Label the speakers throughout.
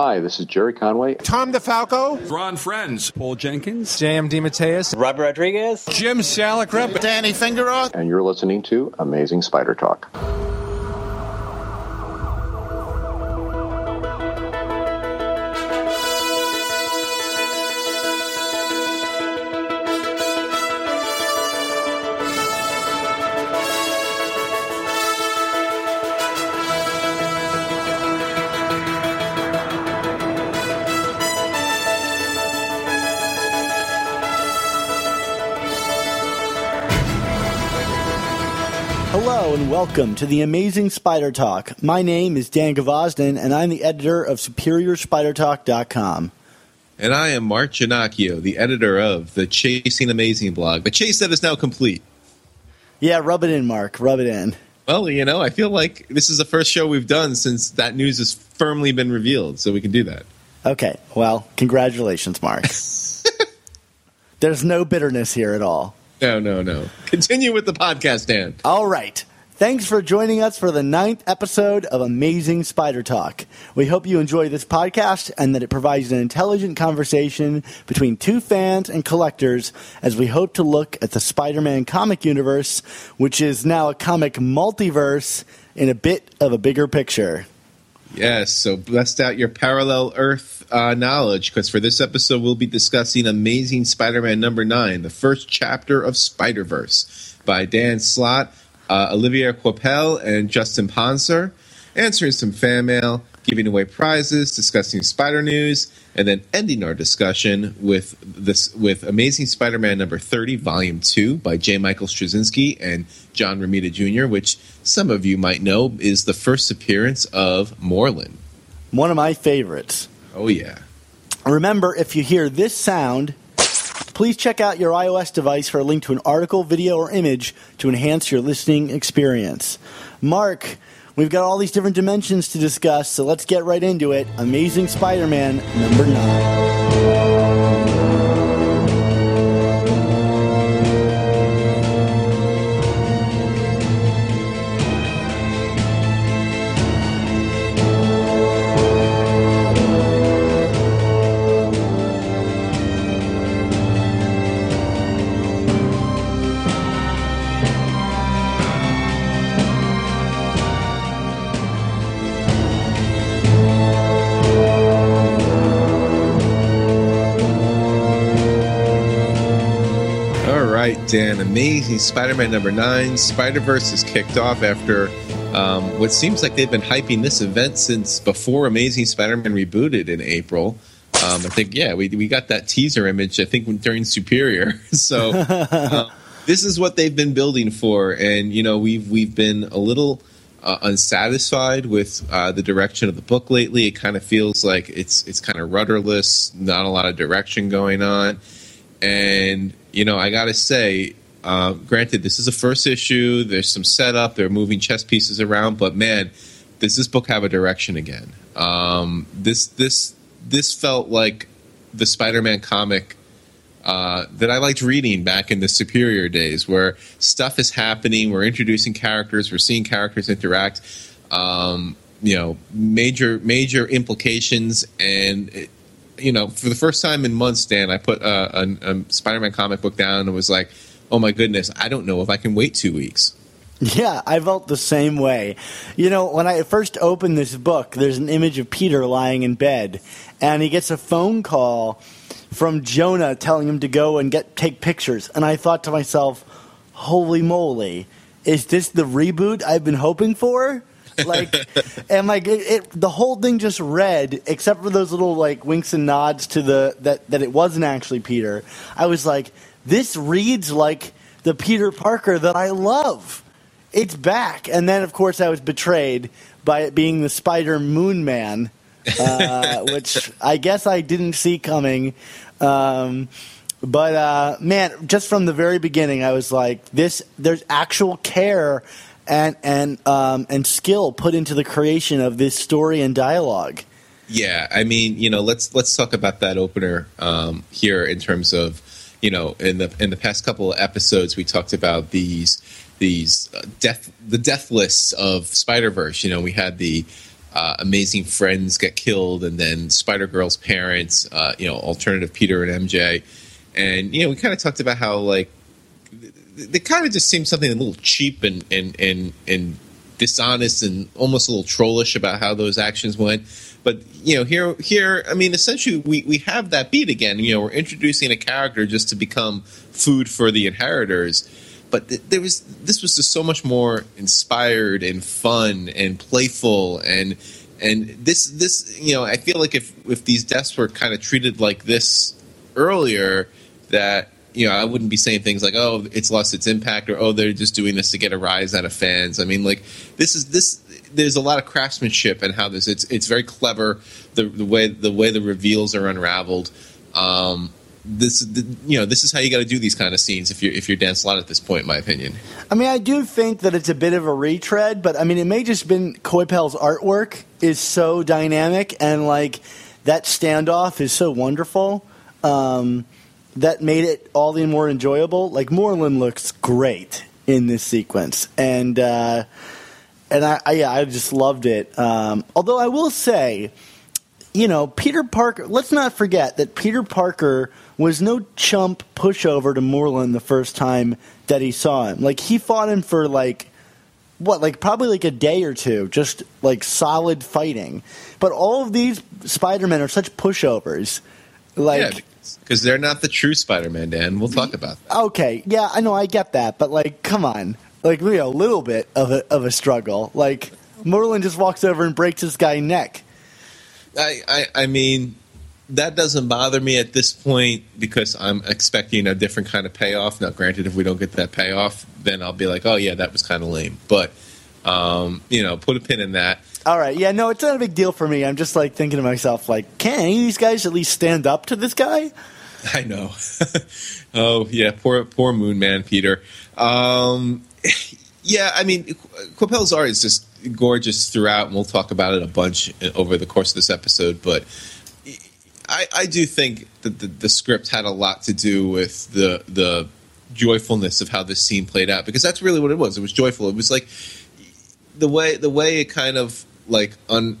Speaker 1: Hi, this is Gerry Conway.
Speaker 2: Tom DeFalco.
Speaker 3: Ron Frenz.
Speaker 4: Paul Jenkins.
Speaker 5: J.M. DeMatteis.
Speaker 6: Robert Rodriguez.
Speaker 2: Jim Salicrup. Danny Fingeroth.
Speaker 1: And you're listening to Amazing Spider Talk.
Speaker 7: Welcome to the Amazing Spider Talk. My name is Dan Gvozden and I'm the editor of SuperiorSpiderTalk.com.
Speaker 8: And I am Mark Ginocchio, the editor of the Chasing Amazing blog. The chase that is now complete.
Speaker 7: Yeah, rub it in, Mark. Rub it in.
Speaker 8: Well, you know, I feel like this is the first show we've done since that news has firmly been revealed, so we can do that.
Speaker 7: Okay, well, congratulations, Mark. There's no bitterness here at all.
Speaker 8: No, no, no. Continue with the podcast, Dan.
Speaker 7: All right. Thanks for joining us for the ninth episode of Amazing Spider Talk. We hope you enjoy this podcast and that it provides an intelligent conversation between two fans and collectors as we hope to look at the Spider Man comic universe, which is now a comic multiverse in a bit of a bigger picture.
Speaker 8: Yes, so bust out your parallel Earth uh, knowledge because for this episode we'll be discussing Amazing Spider-Man number nine, the first chapter of Spider Verse, by Dan Slott, uh, Olivier Coipel, and Justin Ponsor, answering some fan mail, giving away prizes, discussing Spider news, and then ending our discussion with this with Amazing Spider-Man number thirty, Volume Two, by J. Michael Straczynski and John Romita Jr., which some of you might know is the first appearance of Morlun.
Speaker 7: One of my favorites.
Speaker 8: Oh yeah.
Speaker 7: Remember, if you hear this sound, Please check out your iOS device for a link to an article, video, or image to enhance your listening experience. Mark, we've got all these different dimensions to discuss, so let's get right into it. Amazing Spider Man number
Speaker 8: 9. Dan. Amazing Spider-Man number nine. Spider-Verse is kicked off after um, what seems like they've been hyping this event since before Amazing Spider-Man rebooted in April. Um, I think, yeah, we, we got that teaser image, I think, during Superior. so uh, this is what they've been building for. And, you know, we've, we've been a little uh, unsatisfied with uh, the direction of the book lately. It kind of feels like it's, it's kind of rudderless, not a lot of direction going on. And, you know, I got to say, uh, granted, this is a first issue. There's some setup. They're moving chess pieces around, but man, does this book have a direction again? Um, this this this felt like the Spider-Man comic uh, that I liked reading back in the Superior days, where stuff is happening. We're introducing characters. We're seeing characters interact. Um, you know, major major implications, and it, you know, for the first time in months, Dan, I put a, a, a Spider-Man comic book down and was like, "Oh my goodness, I don't know if I can wait two weeks."
Speaker 7: Yeah, I felt the same way. You know, when I first opened this book, there's an image of Peter lying in bed, and he gets a phone call from Jonah telling him to go and get take pictures. And I thought to myself, "Holy moly, is this the reboot I've been hoping for?" Like, and like it, it, the whole thing just read, except for those little like winks and nods to the that that it wasn't actually Peter. I was like, this reads like the Peter Parker that I love it's back. And then, of course, I was betrayed by it being the Spider Moon Man, uh, which I guess I didn't see coming. Um, but uh, man, just from the very beginning, I was like, "This, there's actual care and and um, and skill put into the creation of this story and dialogue.
Speaker 8: Yeah, I mean, you know, let's let's talk about that opener um, here in terms of, you know, in the in the past couple of episodes, we talked about these these uh, death the death lists of Spider Verse. You know, we had the uh, amazing friends get killed, and then Spider Girl's parents, uh, you know, alternative Peter and MJ, and you know, we kind of talked about how like they kind of just seemed something a little cheap and and and and dishonest and almost a little trollish about how those actions went. But you know, here here, I mean, essentially, we we have that beat again. You know, we're introducing a character just to become food for the inheritors. But th- there was this was just so much more inspired and fun and playful and and this this you know I feel like if if these deaths were kind of treated like this earlier that you know, I wouldn't be saying things like, "Oh, it's lost its impact," or "Oh, they're just doing this to get a rise out of fans." I mean, like this is this. There's a lot of craftsmanship and how this. It's it's very clever the the way the way the reveals are unraveled. Um, this the, you know this is how you got to do these kind of scenes if you're if you're Dan Slott at this point, in my opinion.
Speaker 7: I mean, I do think that it's a bit of a retread, but I mean, it may just been Coipel's artwork is so dynamic and like that standoff is so wonderful. Um, that made it all the more enjoyable. Like Morlun looks great in this sequence, and uh, and I, I, yeah, I just loved it. Um, although I will say, you know, Peter Parker. Let's not forget that Peter Parker was no chump pushover to Morlun the first time that he saw him. Like he fought him for like what like probably like a day or two just like solid fighting but all of these spider-men are such pushovers like
Speaker 8: yeah, because they're not the true Spider-Man, Dan. We'll talk about that.
Speaker 7: Okay, yeah, I know, I get that, but like, come on, like, we a little bit of a of a struggle. Like, Morlun just walks over and breaks this guy's neck.
Speaker 8: I, I, I mean, that doesn't bother me at this point because I'm expecting a different kind of payoff. Now, granted, if we don't get that payoff, then I'll be like, oh yeah, that was kind of lame. But um, you know, put a pin in that.
Speaker 7: All right, yeah, no, it's not a big deal for me. I'm just like thinking to myself, like, can any of these guys at least stand up to this guy?
Speaker 8: I know. oh yeah, poor poor Moon Man Peter. Um, yeah, I mean, Coipel's art is just gorgeous throughout, and we'll talk about it a bunch over the course of this episode. But I, I do think that the, the script had a lot to do with the the joyfulness of how this scene played out because that's really what it was. It was joyful. It was like the way the way it kind of like un,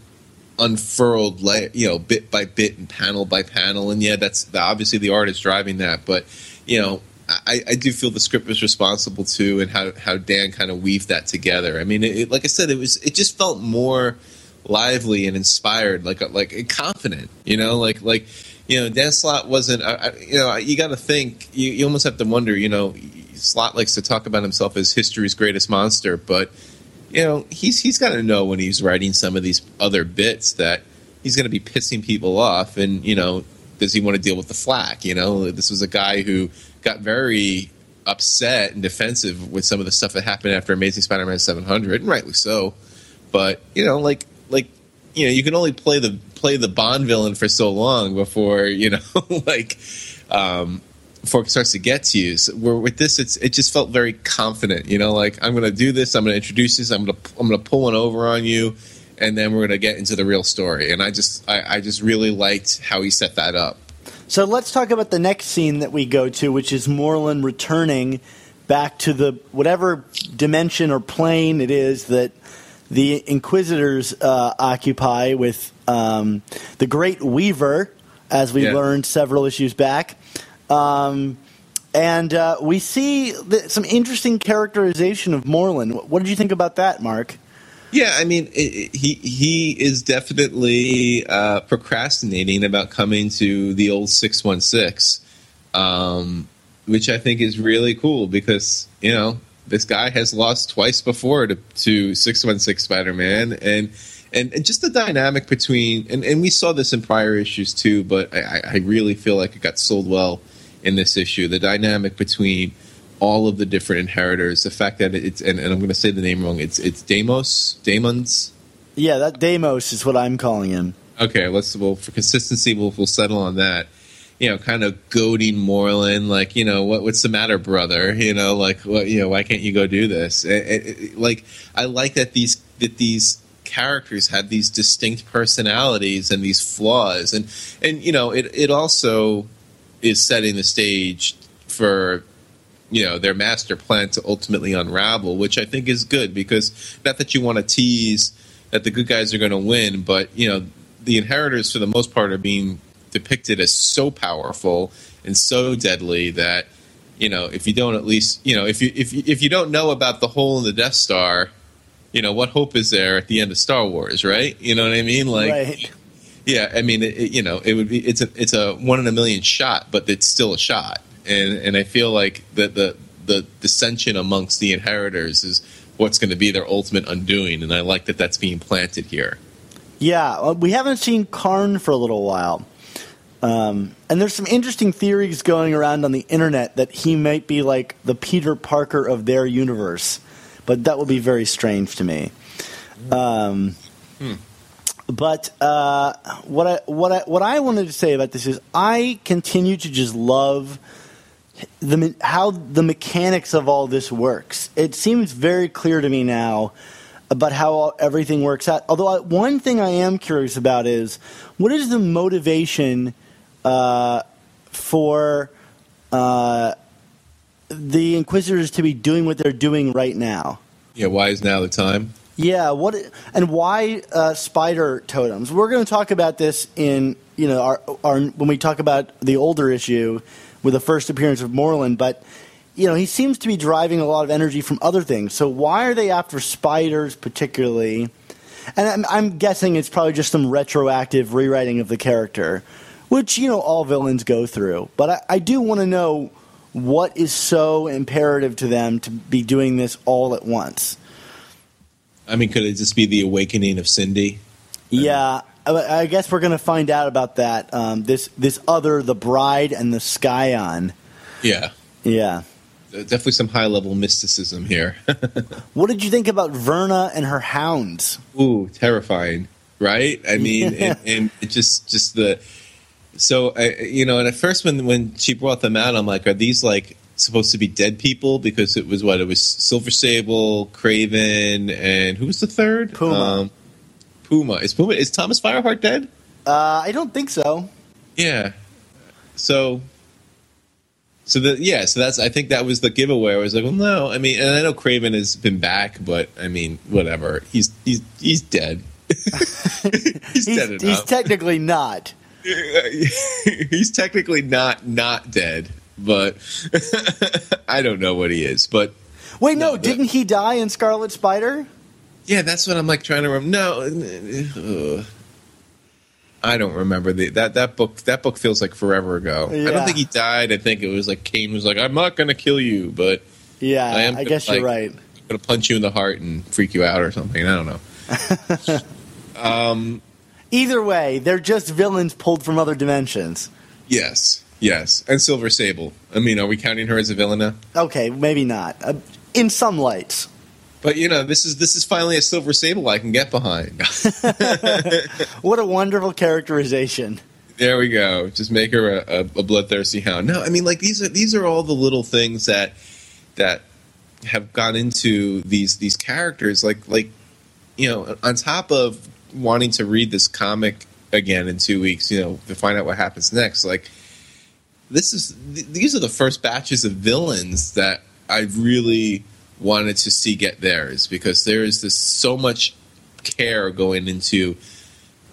Speaker 8: unfurled, you know, bit by bit and panel by panel. And yeah, that's obviously the art is driving that, but you know. I, I do feel the script was responsible too, and how, how Dan kind of weaved that together. I mean, it, like I said, it was it just felt more lively and inspired, like uh, like confident. You know, like like you know, Dan Slott wasn't. You know, you got to think. You, you almost have to wonder. You know, Slott likes to talk about himself as history's greatest monster, but you know, he's he's got to know when he's writing some of these other bits that he's going to be pissing people off, and you know, does he want to deal with the flack? You know, this was a guy who got very upset and defensive with some of the stuff that happened after Amazing Spider-Man 700, and rightly so. But you know, like like you know, you can only play the play the Bond villain for so long before you know, like um, before it starts to get to you. So with this, it's it just felt very confident. You know, like I'm going to do this. I'm going to introduce this. I'm going to I'm going to pull one over on you, and then we're going to get into the real story. And I just I, I just really liked how he set that up.
Speaker 7: So let's talk about the next scene that we go to, which is Morlun returning back to the whatever dimension or plane it is that the Inquisitors uh, occupy with um, the Great Weaver, as we yeah. learned several issues back. Um, and uh, we see some interesting characterization of Morlun. What did you think about that, Mark?
Speaker 8: Yeah, I mean, it, it, he he is definitely uh, procrastinating about coming to the old six one six, um, which I think is really cool because you know this guy has lost twice before to six one six Spider Man, and, and and just the dynamic between and, and we saw this in prior issues too, but I, I really feel like it got sold well in this issue. The dynamic between all of the different inheritors, the fact that it's and, and I'm going to say the name wrong. It's it's Deimos, Daemons.
Speaker 7: Yeah, that Deimos is what I'm calling him.
Speaker 8: Okay, let's well for consistency, we'll we'll settle on that. You know, kind of goading Morlun, like you know, what what's the matter, brother? You know, like what you know, why can't you go do this? It, it, it, like I like that these that these characters have these distinct personalities and these flaws, and and you know, it it also is setting the stage for you know their master plan to ultimately unravel, which I think is good because not that you want to tease that the good guys are going to win, but you know the inheritors for the most part are being depicted as so powerful and so deadly that you know if you don't at least you know if you if you, if you don't know about the hole in the Death Star, you know what hope is there at the end of Star Wars, right? You know what I mean? Like,
Speaker 7: right.
Speaker 8: yeah, I mean, it, it- you know, it would be it's a it's a one in a million shot, but it's still a shot, and and I feel like the the the dissension amongst the inheritors is what's going to be their ultimate undoing, and I like that that's being planted here.
Speaker 7: Yeah, we haven't seen Karn for a little while. Um, and there's some interesting theories going around on the internet that he might be like the Peter Parker of their universe, but that would be very strange to me. Um, But uh, what I what I what I wanted to say about this is I continue to just love the how the mechanics of all this works. It seems very clear to me now about how all, everything works out. Although I, one thing I am curious about is what is the motivation uh, for uh, the Inquisitors to be doing what they're doing right now?
Speaker 8: Yeah, why is now the time?
Speaker 7: Yeah, what and why uh, spider totems? We're going to talk about this in you know our, our when we talk about the older issue with the first appearance of Morlun, but you know he seems to be driving a lot of energy from other things. So why are they after spiders particularly? And I'm, I'm guessing it's probably just some retroactive rewriting of the character, which you know all villains go through. But I, I do want to know what is so imperative to them to be doing this all at once.
Speaker 8: I mean, could it just be the awakening of Cindy?
Speaker 7: Yeah, I I guess we're going to find out about that. Um, this this other, the bride and the Scion.
Speaker 8: Yeah,
Speaker 7: Yeah.
Speaker 8: Definitely some high level mysticism here.
Speaker 7: What did you think about Verna and her hounds?
Speaker 8: Ooh, terrifying, right? I mean, and, and it just just the so I, you know, and at first when when she brought them out, I'm like, are these like supposed to be dead people? Because it was what it was Silver Sable, Kraven, and who was the third?
Speaker 7: Puma.
Speaker 8: Um, Puma is Puma is Thomas Fireheart dead?
Speaker 7: Uh, I don't think so.
Speaker 8: Yeah. So. So the yeah, so that's I think that was the giveaway. I was like, well, no, I mean, and I know Kraven has been back, but I mean, whatever. He's he's he's dead. he's, dead
Speaker 7: He's,
Speaker 8: enough.
Speaker 7: he's technically not.
Speaker 8: he's technically not not dead, but I don't know what he is. But
Speaker 7: Wait, no,
Speaker 8: No,
Speaker 7: didn't he die in Scarlet Spider?
Speaker 8: Yeah, that's what I'm like trying to remember. No. I don't remember the, that that book. That book feels like forever ago. I don't think he died. I think it was like Kaine was like, "I'm not going to kill you, but
Speaker 7: Yeah,
Speaker 8: I
Speaker 7: I,
Speaker 8: am
Speaker 7: guess
Speaker 8: like-
Speaker 7: you're right.
Speaker 8: I'm going to punch you in the heart and freak you out or something." I don't know.
Speaker 7: Either way, they're just villains pulled from other dimensions.
Speaker 8: Yes, yes, and Silver Sable. I mean, are we counting her as a villain now?
Speaker 7: Okay, maybe not. Uh, in some lights.
Speaker 8: But you know, this is this is finally a Silver Sable I can get behind.
Speaker 7: What a wonderful characterization.
Speaker 8: There we go. Just make her a, a, a bloodthirsty hound. No, I mean like these are these are all the little things that that have gone into these these characters. Like like you know, on top of wanting to read this comic again in two weeks, you know, to find out what happens next. Like this is th- these are the first batches of villains that I really wanted to see get theirs because there is this so much care going into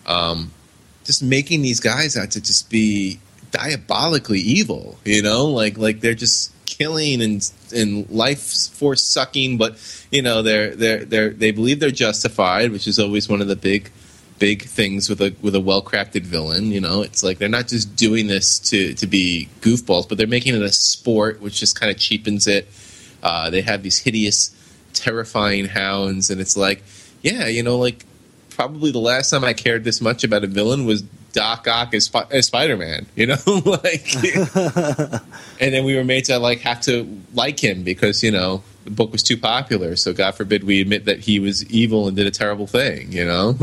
Speaker 8: um, just making these guys out to just be diabolically evil, you know, like like they're just killing and and life force sucking, but you know they're they're they're they believe they're justified, which is always one of the big big things with a with a well crafted villain. You know, it's like they're not just doing this to to be goofballs, but they're making it a sport, which just kind of cheapens it. Uh, they have these hideous, terrifying hounds, and it's like, yeah, you know, like probably the last time I cared this much about a villain was Doc Ock as, Sp- as Spider Man. You know, like, and then we were made to like have to like him because you know the book was too popular. So God forbid we admit that he was evil and did a terrible thing. You know,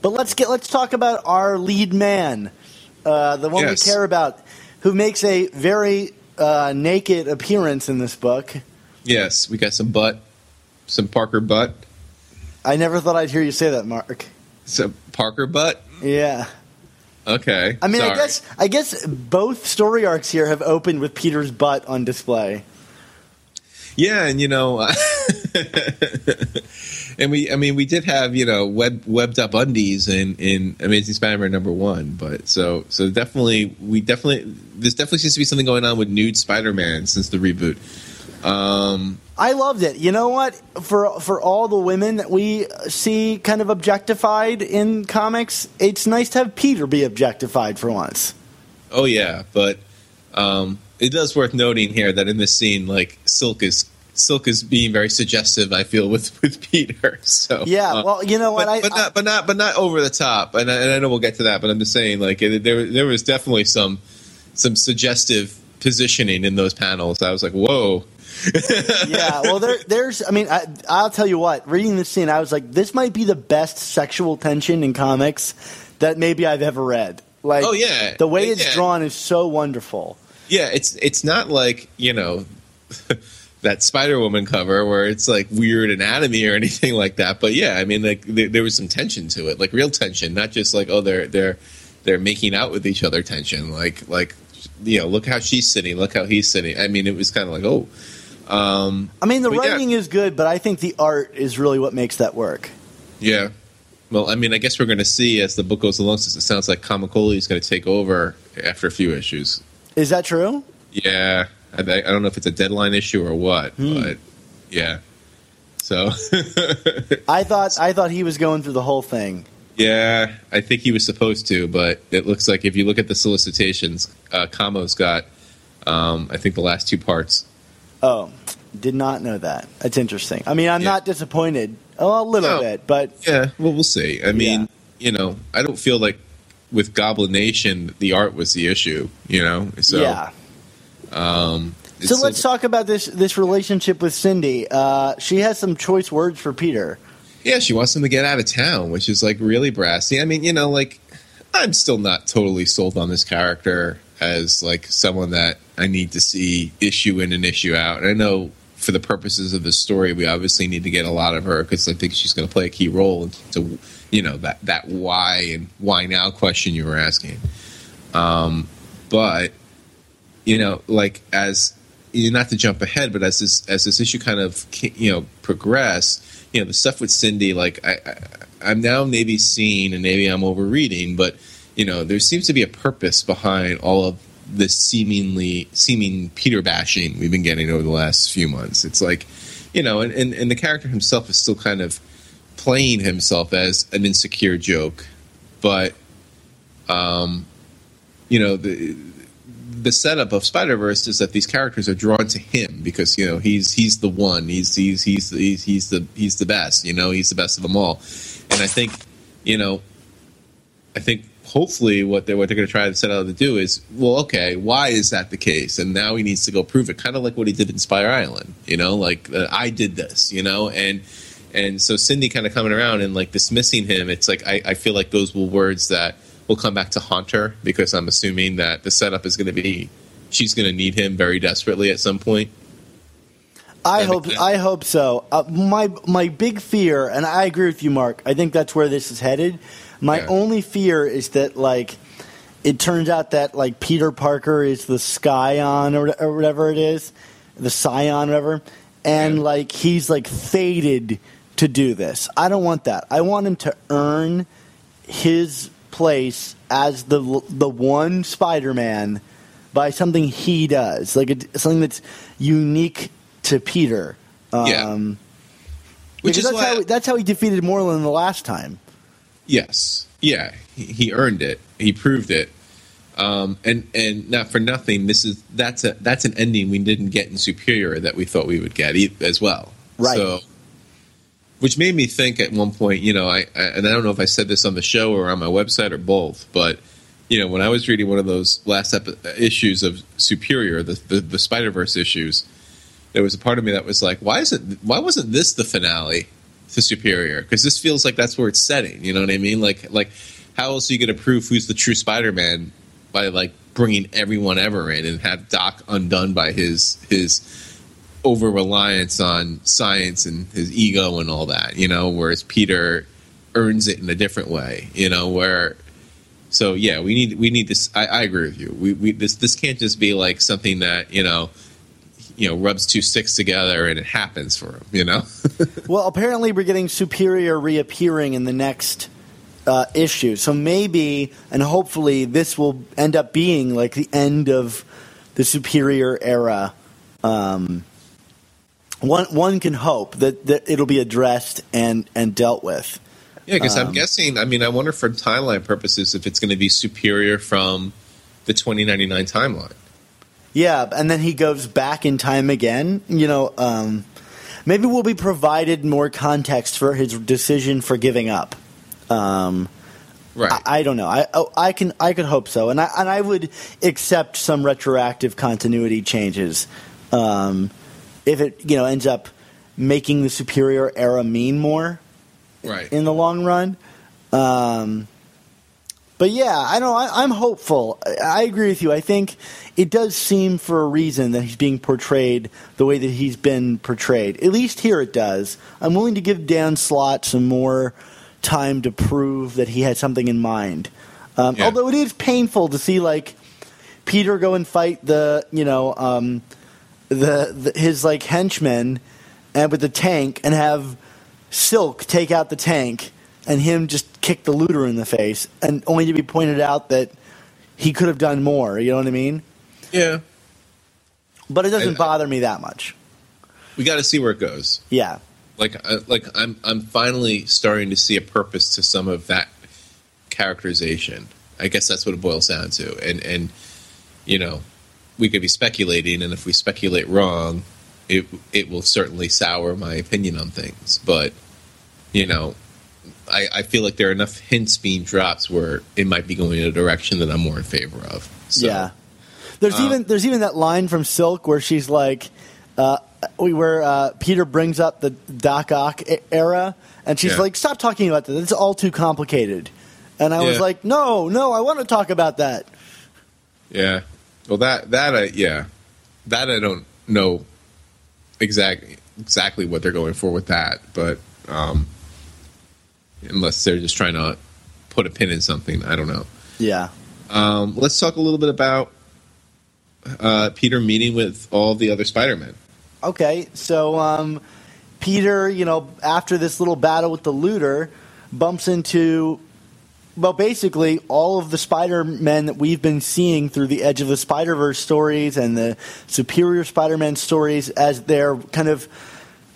Speaker 7: But let's get let's talk about our lead man, uh, the one
Speaker 8: Yes.
Speaker 7: we care about, who makes a very uh, naked appearance in this book.
Speaker 8: yes, we got some butt, some Parker butt,
Speaker 7: I never thought I'd hear you say that, Mark.
Speaker 8: some Parker butt.
Speaker 7: Yeah,
Speaker 8: Okay,
Speaker 7: I mean, I guess I guess both story arcs here have opened with Peter's butt on display.
Speaker 8: Yeah, and you know, and we, I mean, we did have you know web webbed up undies in in Amazing Spider-Man number one, but so so definitely we definitely there's definitely seems to be something going on with nude Spider-Man since the reboot. Um,
Speaker 7: I loved it. You know what? For for all the women that we see kind of objectified in comics, it's nice to have Peter be objectified for once.
Speaker 8: Oh yeah, but um, it does worth noting here that in this scene, like Silk is Silk is being very suggestive. I feel with with Peter. So
Speaker 7: yeah,
Speaker 8: uh,
Speaker 7: well, you know what?
Speaker 8: but,
Speaker 7: I,
Speaker 8: but not but not but not over the top. And I, and I know we'll get to that, but I'm just saying, like there there was definitely some some suggestive positioning in those panels. I was like, whoa.
Speaker 7: yeah, well, there, there's. I mean, I, I'll tell you what. Reading this scene, I was like, this might be the best sexual tension in comics that maybe I've ever read. Like,
Speaker 8: Oh, yeah.
Speaker 7: the way it's
Speaker 8: Yeah.
Speaker 7: drawn is so wonderful.
Speaker 8: Yeah, it's it's not like you know that Spider Woman cover where it's like weird anatomy or anything like that. But yeah, I mean, like there, there was some tension to it, like real tension, not just like oh they're they're they're making out with each other tension. Like like you know, look how she's sitting, look how he's sitting. I mean, it was kind of like oh, um,
Speaker 7: I mean, the
Speaker 8: But yeah.
Speaker 7: writing is good, but I think the art is really what makes that work.
Speaker 8: yeah. Well, I mean, I guess we're going to see as the book goes along. Since it sounds like Camuncoli is going to take over after a few issues.
Speaker 7: Is that true?
Speaker 8: Yeah, I, I don't know if it's a deadline issue or what,
Speaker 7: Hmm.
Speaker 8: but yeah. So
Speaker 7: I thought I thought he was going through the whole thing.
Speaker 8: yeah, I think he was supposed to, but it looks like if you look at the solicitations, uh, Kamo's got um, I think the last two parts.
Speaker 7: Oh, did not know that. That's interesting. I mean, I'm
Speaker 8: Yeah.
Speaker 7: not disappointed. Oh, a little
Speaker 8: No.
Speaker 7: bit, but
Speaker 8: Yeah, well, we'll see. I mean,
Speaker 7: Yeah.
Speaker 8: you know, I don't feel like with Goblin Nation the art was the issue. You know, so
Speaker 7: yeah.
Speaker 8: Um,
Speaker 7: So let's
Speaker 8: like-
Speaker 7: talk about this this relationship with Cindy. Uh, she has some choice words for Peter.
Speaker 8: Yeah, she wants him to get out of town, which is like really brassy. I mean, you know, like I'm still not totally sold on this character as like someone that I need to see issue in and issue out. And I know for the purposes of the story, we obviously need to get a lot of her because I think she's going to play a key role to you know that that why and why now question you were asking. Um, but you know, like as not to jump ahead, but as this as this issue kind of you know progress, you know, the stuff with Cindy, like I, I I'm now maybe seeing, and maybe I'm overreading, but you know, there seems to be a purpose behind all of this seemingly seeming Peter bashing we've been getting over the last few months. It's like, you know, and, and, and the character himself is still kind of playing himself as an insecure joke, but um, you know, the the setup of Spider Verse is that these characters are drawn to him because you know he's he's the one. He's he's he's he's, he's the he's the best you know he's the best of them all, and I think you know I think hopefully what they're what they're going to try to set out to do is well okay why is that the case? And now he needs to go prove it kind of like what he did in Spider Island you know like uh, I did this you know? And and so Cindy kind of coming around and like dismissing him it's like I, I feel like those were words that will come back to haunt her because I'm assuming that the setup is going to be she's going to need him very desperately at some point
Speaker 7: I hope. I hope so. Uh, my my big fear, and I agree with you, Mark. I think that's where this is headed. My
Speaker 8: Yeah.
Speaker 7: only fear is that like it turns out that like Peter Parker is the Scion or, or whatever it is, the Scion, whatever, and
Speaker 8: Yeah.
Speaker 7: like he's like fated to do this. I don't want that. I want him to earn his place as the the one Spider-Man by something he does, like something that's unique to Peter. Um,
Speaker 8: Yeah. which is
Speaker 7: that's
Speaker 8: why
Speaker 7: how that's how he defeated Morlun the last time.
Speaker 8: Yes. Yeah. He, he earned it. He proved it. Um, and and not for nothing, this is that's a that's an ending we didn't get in Superior that we thought we would get as well.
Speaker 7: Right.
Speaker 8: So, which made me think at one point, you know, I, I and I don't know if I said this on the show or on my website or both, but you know, when I was reading one of those last epi- issues of Superior, the the, the Spider Verse issues, there was a part of me that was like, why isn't why wasn't this the finale to Superior? Because this feels like that's where it's setting. You know what I mean? Like like how else are you going to prove who's the true Spider Man by like bringing everyone ever in and have Doc undone by his his over reliance on science and his ego and all that, you know, whereas Peter earns it in a different way, you know, where so yeah, we need we need this I, I agree with you. We, we this this can't just be like something that, you know, you know rubs two sticks together and it happens for him. You know.
Speaker 7: well, apparently we're getting Superior reappearing in the next uh, issue, so maybe and hopefully this will end up being like the end of the Superior era. Um, one one can hope that, that it'll be addressed and and dealt with.
Speaker 8: Yeah, because
Speaker 7: Um,
Speaker 8: I'm guessing. I mean, I wonder for timeline purposes if it's going to be superior from the 2099 timeline.
Speaker 7: Yeah, and then he goes back in time again. You know, um, maybe we'll be provided more context for his decision for giving up. Um,
Speaker 8: Right.
Speaker 7: I, I don't know. I oh, I can I could hope so, and I and I would accept some retroactive continuity changes um, if it you know ends up making the superior era mean more
Speaker 8: right.
Speaker 7: in the long run. Um, but yeah, I know I, I'm hopeful. I, I agree with you. I think it does seem for a reason that he's being portrayed the way that he's been portrayed. At least here it does. I'm willing to give Dan Slott some more time to prove that he had something in mind. Um,
Speaker 8: Yeah.
Speaker 7: Although it is painful to see like Peter go and fight the you know um, the, the his like henchmen and with the tank and have Silk take out the tank and him just kick the looter in the face and only to be pointed out that he could have done more. You know what I mean?
Speaker 8: Yeah.
Speaker 7: But it doesn't
Speaker 8: And-
Speaker 7: bother me that much.
Speaker 8: We got to see where it goes.
Speaker 7: Yeah.
Speaker 8: Like, uh, like I'm, I'm finally starting to see a purpose to some of that characterization. I guess that's what it boils down to. And, and you know, we could be speculating, and if we speculate wrong, it, it will certainly sour my opinion on things. But, you know, I, I feel like there are enough hints being dropped where it might be going in a direction that I'm more in favor of. So,
Speaker 7: yeah. There's
Speaker 8: uh,
Speaker 7: even there's even that line from Silk where she's like, uh, where uh, Peter brings up the Doc Ock era, and she's
Speaker 8: Yeah.
Speaker 7: like, "Stop talking about that. It's all too complicated." And I was like, "No, no, I want to talk about that."
Speaker 8: Yeah. Well, that that I yeah, that I don't know exactly exactly what they're going for with that, but um, unless they're just trying to put a pin in something, I don't know.
Speaker 7: Yeah.
Speaker 8: Um, let's talk a little bit about uh, Peter meeting with all the other Spider-Men.
Speaker 7: Okay, so um, Peter, you know, after this little battle with the looter, bumps into, well, basically all of the Spider Men that we've been seeing through the Edge of the Spider Verse stories and the Superior Spider Man stories as their kind of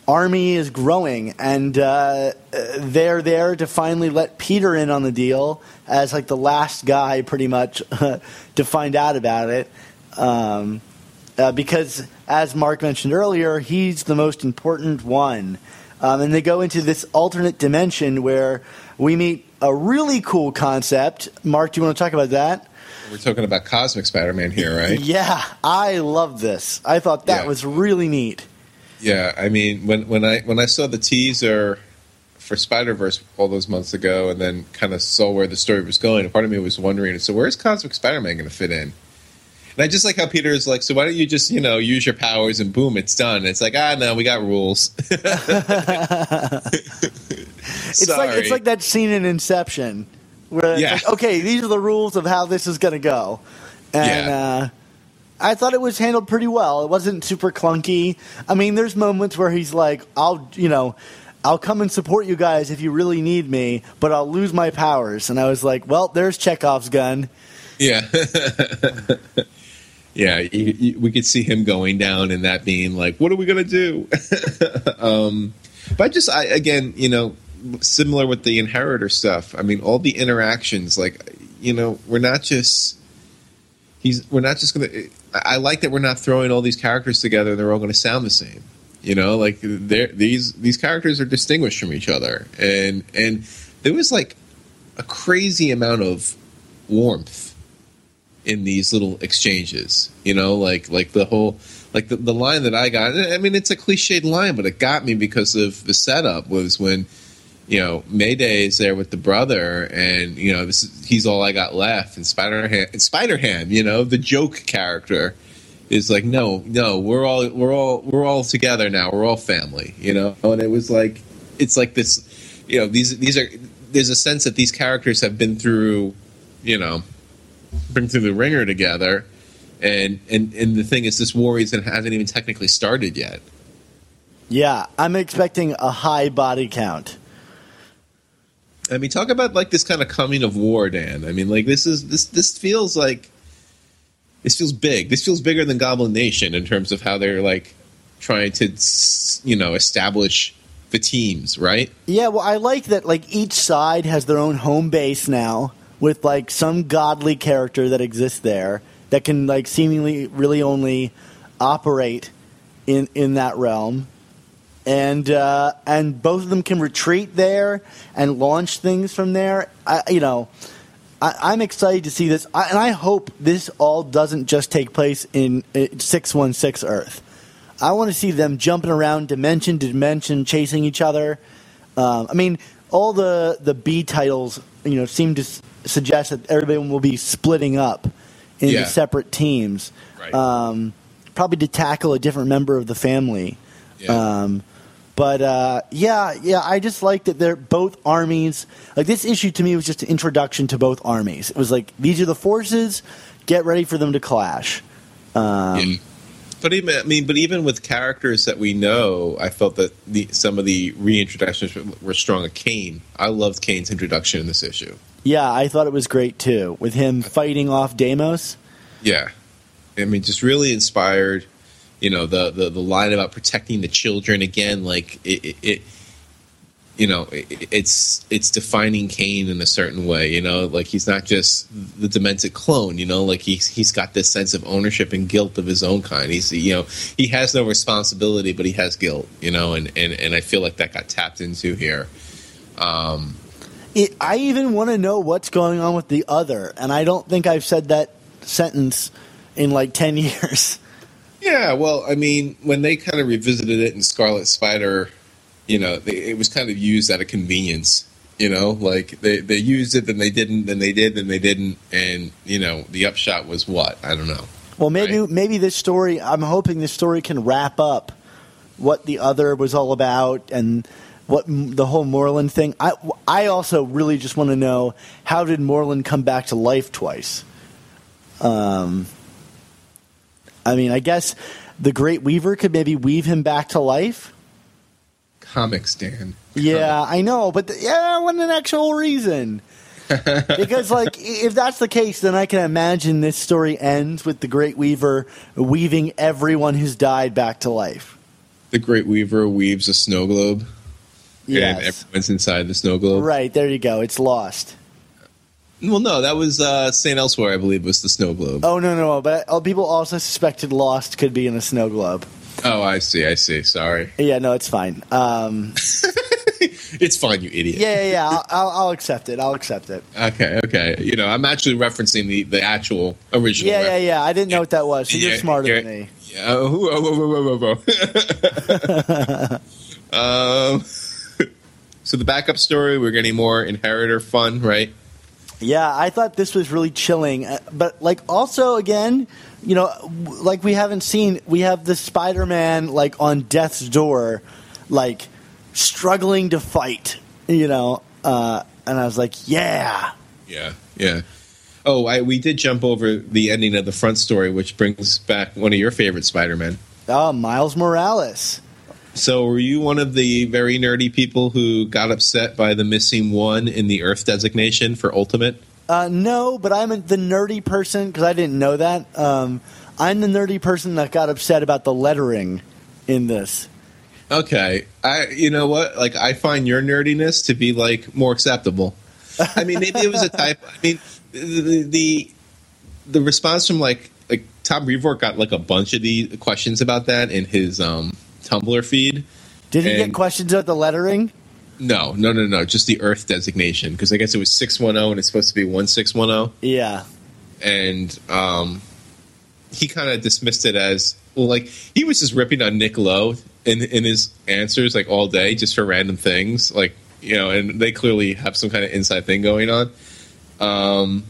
Speaker 7: army is growing, and uh, they're there to finally let Peter in on the deal as like the last guy, pretty much, to find out about it. Um, uh, because, as Mark mentioned earlier, he's the most important one. Um, and they go into this alternate dimension where we meet a really cool concept. Mark, do you want to talk about that?
Speaker 8: We're talking about Cosmic Spider-Man here, right?
Speaker 7: Yeah, I love this. I thought that
Speaker 8: Yeah.
Speaker 7: was really neat.
Speaker 8: Yeah, I mean, when when I when I saw the teaser for Spider Verse all those months ago, and then kind of saw where the story was going, part of me was wondering, so where's Cosmic Spider Man going to fit in? And I just like how Peter is like, so why don't you just you know use your powers and boom, it's done. it's like ah no, we got rules.
Speaker 7: It's like it's like that scene in Inception where it's
Speaker 8: Yeah.
Speaker 7: like, okay, these are the rules of how this is going to go, and
Speaker 8: Yeah.
Speaker 7: uh, I thought it was handled pretty well. It wasn't super clunky. I mean, there's moments where he's like, "I'll, you know." I'll come and support you guys if you really need me, but I'll lose my powers. And I was like, well, there's Chekhov's gun.
Speaker 8: Yeah. yeah, we could see him going down and that being like, what are we going to do? um, but just, I, again, you know, similar with the inheritor stuff. I mean, all the interactions, like, you know, we're not just. He's. We're not just gonna. I like that we're not throwing all these characters together. and They're all going to sound the same. You know, like these these characters are distinguished from each other, and and there was like a crazy amount of warmth in these little exchanges. You know, like like the whole like the, the line that I got. I mean, it's a cliched line, but it got me because of the setup. Was when you know Mayday is there with the brother, and you know is, he's all I got left, and Spider Ham, Spider Ham, you know the joke character is like no no we're all we're all we're all together now we're all family you know and it was like it's like this you know these these are there's a sense that these characters have been through you know been through the ringer together and and and the thing is, this war isn't hasn't even technically started yet.
Speaker 7: Yeah, I'm expecting a high body count.
Speaker 8: I mean, talk about like this kind of coming of war, Dan. I mean, like this is this this feels like this feels big. This feels bigger than Goblin Nation in terms of how they're like trying to you know establish the teams, right?
Speaker 7: Yeah, well, I like that. Like each side has their own home base now, with like some godly character that exists there that can like seemingly really only operate in in that realm and uh, and both of them can retreat there and launch things from there. I, you know, I, am excited to see this, I, and I hope this all doesn't just take place in six one six Earth. I want to see them jumping around dimension to dimension, chasing each other. Um, I mean, all the the B titles, you know, seem to s- suggest that everybody will be splitting up into
Speaker 8: Yeah.
Speaker 7: separate teams,
Speaker 8: Right.
Speaker 7: um, probably to tackle a different member of the family.
Speaker 8: Yeah.
Speaker 7: Um, but uh, yeah, yeah, I just like that they're both armies. Like this issue to me was just an introduction to both armies. It was like these are the forces. Get ready for them to clash. Um,
Speaker 8: Yeah. But even I mean, but even with characters that we know, I felt that the some of the reintroductions were, strong. Of Kaine, I loved Kaine's introduction in this issue.
Speaker 7: Yeah, I thought it was great too, with him fighting off Deimos.
Speaker 8: Yeah, I mean, just really inspired. You know, the the, the line about protecting the children again, like it, it, it you know, it's it's defining Kaine in a certain way. You know, like he's not just the demented clone. You know, like he's he's got this sense of ownership and guilt of his own kind. He's you know he has no responsibility, but he has guilt. You know, and and and I feel like that got tapped into here. Um,
Speaker 7: It, I even want to know what's going on with the other, and I don't think I've said that sentence in like ten years.
Speaker 8: Yeah, well, I mean, when they kind of revisited it in Scarlet Spider, you know, they, it was kind of used out of convenience. You know, like they, they used it, then they didn't, then they did, then they didn't, and you know, the upshot was what? I don't know.
Speaker 7: Well, maybe
Speaker 8: Right.
Speaker 7: maybe this story. I'm hoping this story can wrap up what the other was all about and what m- the whole Morlun thing. I I also really just want to know how did Morlun come back to life twice. Um, I mean, I guess the Great Weaver could maybe weave him back to life.
Speaker 8: Comics, Dan.
Speaker 7: Yeah, I know, but the, yeah, what an actual reason. because, like, if that's the case, then I can imagine this story ends with the Great Weaver weaving everyone who's died back to life.
Speaker 8: The Great Weaver weaves a snow globe, and everyone's inside the snow globe.
Speaker 7: Right, there you go. It's lost.
Speaker 8: Well, no, that was uh, Saint Elsewhere, I believe, was the snow globe.
Speaker 7: Oh, no, no, but uh, people also suspected Lost could be in a snow globe.
Speaker 8: Oh, I see, I see. Sorry,
Speaker 7: Yeah, no, it's fine. Um,
Speaker 8: it's fine, you idiot.
Speaker 7: yeah, yeah, yeah. I'll, I'll, I'll accept it. I'll accept it.
Speaker 8: Okay, okay. You know, I'm actually referencing the the actual original.
Speaker 7: Yeah,
Speaker 8: ref-
Speaker 7: yeah, yeah. I didn't know what that was. So you're
Speaker 8: Yeah,
Speaker 7: smarter
Speaker 8: yeah.
Speaker 7: than me.
Speaker 8: Yeah. Oh, whoa, whoa, whoa, whoa, whoa, whoa. um, so the backup story, we're getting more inheritor fun, right?
Speaker 7: Yeah, I thought this was really chilling, uh, but like also again, you know, like we haven't seen. We have the Spider-Man like on death's door, like struggling to fight. You know, uh, and I was like, yeah,
Speaker 8: Yeah, yeah. Oh, I, we did jump over the ending of the front story, which brings back one of your favorite Spider-Man.
Speaker 7: oh, Miles Morales.
Speaker 8: So, were you one of the very nerdy people who got upset by the missing one in the Earth designation for Ultimate?
Speaker 7: Uh, no, but I'm the nerdy person because I didn't know that. Um, I'm the nerdy person that got upset about the lettering in this.
Speaker 8: Okay, I you know what? Like I find your nerdiness to be like more acceptable. I mean, maybe it was a type. I mean, the the, the response from like like Tom Brevoort got like a bunch of the questions about that in his um Tumblr feed.
Speaker 7: Did he get questions about the lettering?
Speaker 8: No, no, no, no, just the Earth designation because I guess it was six one zero and it's supposed to be one six one zero,
Speaker 7: Yeah.
Speaker 8: and um, he kind of dismissed it as well, like he was just ripping on Nick Lowe in in his answers like all day just for random things, like you know, and they clearly have some kind of inside thing going on. Um,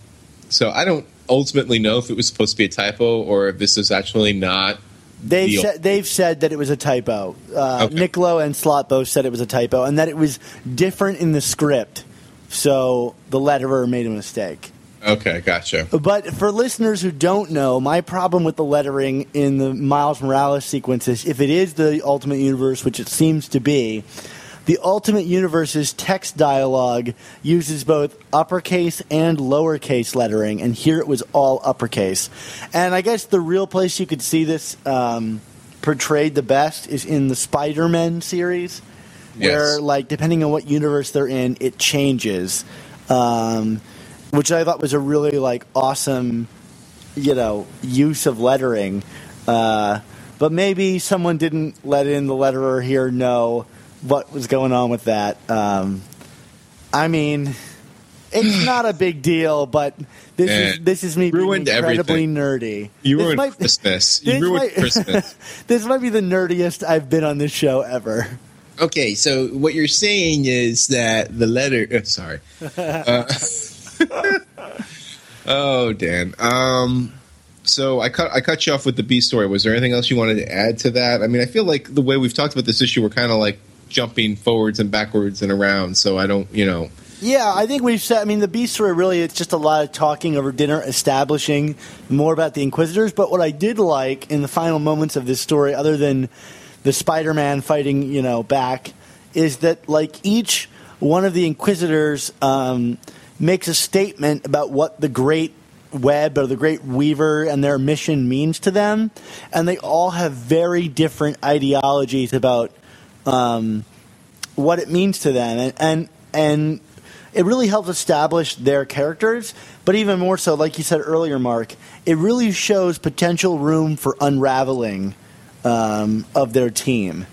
Speaker 8: so I don't ultimately know if it was supposed to be a typo or if this is actually not.
Speaker 7: They've
Speaker 8: Deal.
Speaker 7: said, they've said that it was a typo. Uh,
Speaker 8: Okay.
Speaker 7: And Slott both said it was a typo, and that it was different in the script. So the letterer made a mistake.
Speaker 8: Okay, gotcha.
Speaker 7: But for listeners who don't know, my problem with the lettering in the Miles Morales sequence is if it is the Ultimate Universe, which it seems to be, the Ultimate Universe's text dialogue uses both uppercase and lowercase lettering, and here it was all uppercase. And I guess the real place you could see this um, portrayed the best is in the Spider Man series, where, like, depending on what universe they're in, it changes. Um, which I thought was a really like awesome, you know, use of lettering. Uh, but maybe someone didn't let in the letterer here know what was going on with that. Um, I mean, it's not a big deal, but this
Speaker 8: Eh,
Speaker 7: is this is me being
Speaker 8: ruined
Speaker 7: incredibly
Speaker 8: everything.
Speaker 7: nerdy.
Speaker 8: You
Speaker 7: This
Speaker 8: ruined
Speaker 7: might-
Speaker 8: Christmas.
Speaker 7: this
Speaker 8: You ruined
Speaker 7: might-
Speaker 8: Christmas.
Speaker 7: this might be the nerdiest I've been on this show ever.
Speaker 8: Okay, so what you're saying is that the letter. Uh, sorry. Uh, oh, Dan. Um, so I cut I cut you off with the B story. Was there anything else you wanted to add to that? I mean, I feel like the way we've talked about this issue, we're kind of like jumping forwards and backwards and around. So I don't, you know.
Speaker 7: Yeah, I think we've said. I mean, the B story really it's just a lot of talking over dinner, establishing more about the Inquisitors. But what I did like in the final moments of this story, other than the Spider-Man fighting, you know, back, is that like each one of the Inquisitors um, makes a statement about what the Great Web or the Great Weaver and their mission means to them, and they all have very different ideologies about um, what it means to them, and and and it really helps establish their characters. But even more so, like you said earlier, Mark, it really shows potential room for unraveling um, of their team.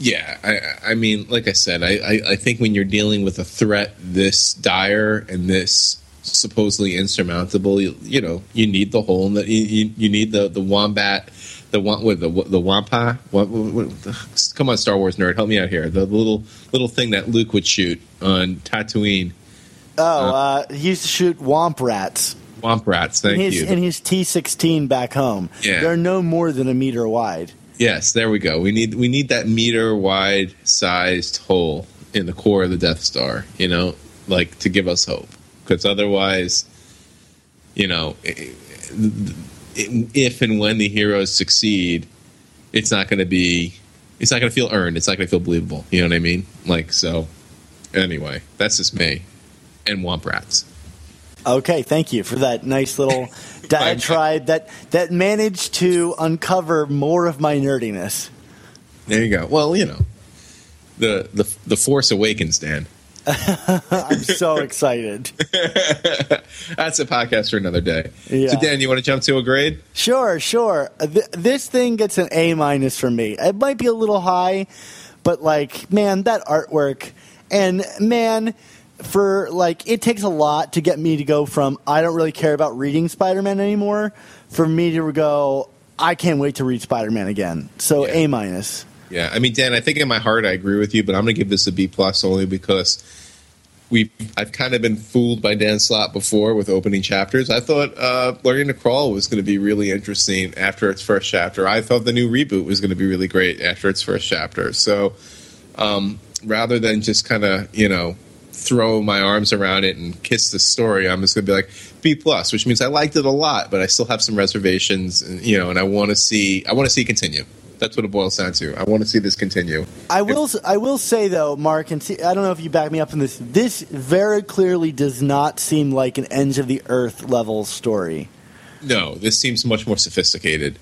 Speaker 8: Yeah, I, I mean, like I said, I, I, I think when you're dealing with a threat this dire and this supposedly insurmountable, you, you know, you need the hole, in the, you, you, need the the wombat, the one with the the wampa. What, what, what- come on, Star Wars nerd, help me out here. The little little thing that Luke would shoot on Tatooine.
Speaker 7: Oh, uh, he used to shoot womp rats
Speaker 8: Womp rats, thank
Speaker 7: in his
Speaker 8: you.
Speaker 7: in his T sixteen back home.
Speaker 8: Yeah.
Speaker 7: They're no more than a meter wide.
Speaker 8: Yes, there we go. We need we need that meter wide sized hole in the core of the Death Star, you know, like to give us hope. Because otherwise, you know, i- i- if and when the heroes succeed, it's not going to be, it's not going to feel earned. It's not going to feel believable. You know what I mean? Like so. Anyway, that's just me and Womp Rats.
Speaker 7: Okay, thank you for that nice little diatribe that that managed to uncover more of my nerdiness.
Speaker 8: There you go. Well, you know, the the the Force Awakens, Dan.
Speaker 7: I'm so excited.
Speaker 8: That's a podcast for another day.
Speaker 7: Yeah.
Speaker 8: So, Dan, you want to jump to a grade?
Speaker 7: Sure, sure. Th- this thing gets an A minus from me. It might be a little high, but like, man, that artwork and man, for like, it takes a lot to get me to go from I don't really care about reading Spider-Man anymore, for me to go I can't wait to read Spider-Man again. So
Speaker 8: Yeah.
Speaker 7: A minus.
Speaker 8: Yeah. I mean, Dan, I think in my heart I agree with you, but I'm going to give this a B plus only because we I've kind of been fooled by Dan Slott before with opening chapters. I thought uh, Learning to Crawl was going to be really interesting after its first chapter. I thought the new reboot was going to be really great after its first chapter. So um, rather than just kind of you know throw my arms around it and kiss the story, I'm just going to be like B plus, which means I liked it a lot, but I still have some reservations, and, you know, and I want to see I want to see it continue. That's what it boils down to. I want to see this continue.
Speaker 7: I will. I will say though, Mark, and see, I don't know if you back me up on this. This very clearly does not seem like an ends of the earth level story.
Speaker 8: No, this seems much more sophisticated.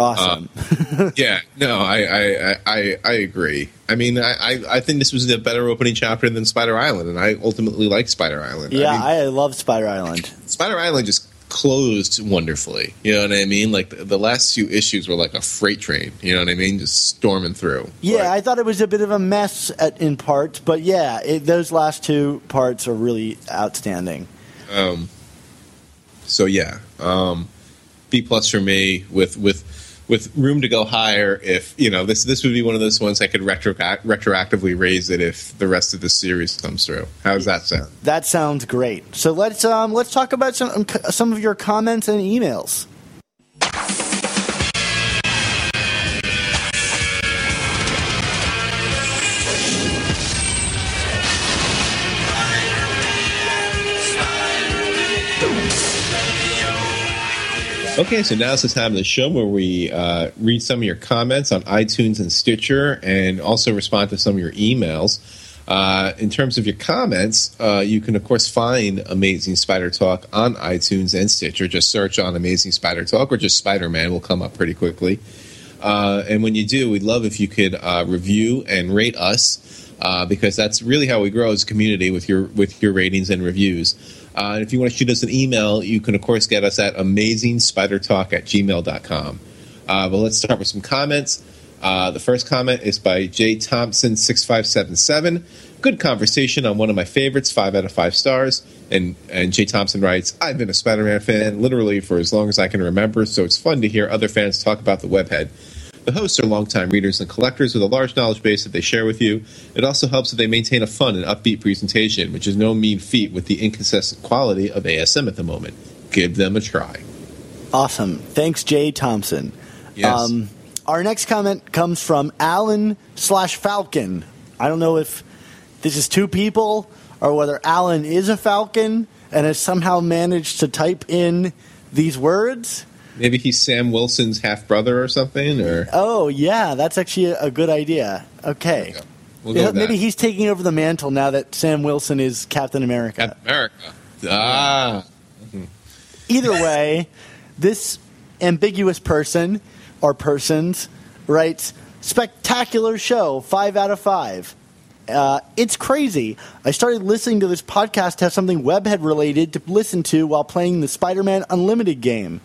Speaker 7: Awesome.
Speaker 8: Uh, yeah, no, I, I, I, I agree. I mean, I, I, I think this was a better opening chapter than Spider Island, and I ultimately like Spider Island.
Speaker 7: yeah,
Speaker 8: I mean,
Speaker 7: I love Spider Island.
Speaker 8: Spider Island just closed wonderfully. You know what I mean? Like the, the last few issues were like a freight train. You know what I mean? Just storming through.
Speaker 7: Yeah, I thought it was a bit of a mess at, in parts, but yeah, it, those last two parts are really outstanding.
Speaker 8: Um, so yeah, um, B plus for me with with with room to go higher. If you know this, this would be one of those ones I could retro- retroactively raise it if the rest of the series comes through. How does that sound?
Speaker 7: That sounds great. So let's um, let's talk about some some of your comments and emails.
Speaker 8: Okay, so now's the time of the show where we uh, read some of your comments on iTunes and Stitcher and also respond to some of your emails. Uh, in terms of your comments, uh, you can, of course, find Amazing Spider Talk on iTunes and Stitcher. Just search on Amazing Spider Talk or just Spider Man will come up pretty quickly. Uh, and when you do, we'd love if you could uh, review and rate us uh, because that's really how we grow as a community with your with your ratings and reviews. Uh, and if you want to shoot us an email, you can, of course, get us at amazingspidertalk at gmail.com. Uh, but let's start with some comments. Uh, the first comment is by Jay Thompson6577. Good conversation on one of my favorites, five out of five stars. And, and Jay Thompson writes, I've been a Spider Man fan literally for as long as I can remember, so it's fun to hear other fans talk about the webhead. The hosts are longtime readers and collectors with a large knowledge base that they share with you. It also helps that they maintain a fun and upbeat presentation, which is no mean feat with the inconsistent quality of ASM at the moment. Give them a try.
Speaker 7: Awesome. Thanks, Jay Thompson.
Speaker 8: Yes.
Speaker 7: Um, our next comment comes from Alan slash Falcon. I don't know if this is two people or whether Alan is a Falcon and has somehow managed to type in these words.
Speaker 8: Maybe he's Sam Wilson's half brother or something, or
Speaker 7: Oh, yeah, that's actually a good idea. Okay.
Speaker 8: we'll
Speaker 7: Yeah, maybe he's taking over the mantle now that Sam Wilson is Captain America.
Speaker 8: Captain America. Ah,
Speaker 7: Either way, this ambiguous person or persons writes spectacular show, five out of five. Uh, it's crazy. I started listening to this podcast to have something webhead related to listen to while playing the Spider Man Unlimited game.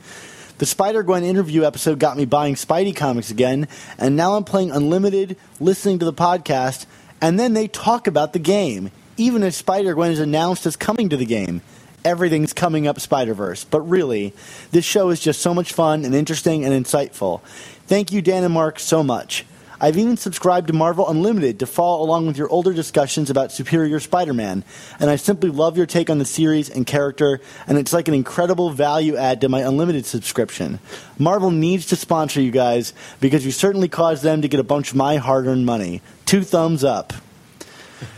Speaker 7: The Spider Gwen interview episode got me buying Spidey comics again, and now I'm playing Unlimited, listening to the podcast, and then they talk about the game, even as Spider Gwen is announced as coming to the game. Everything's coming up Spider Verse, but really, this show is just so much fun and interesting and insightful. Thank you, Dan and Mark, so much. I've even subscribed to Marvel Unlimited to follow along with your older discussions about Superior Spider Man, and I simply love your take on the series and character, and it's like an incredible value add to my Unlimited subscription. Marvel needs to sponsor you guys because you certainly caused them to get a bunch of my hard earned money. Two thumbs up.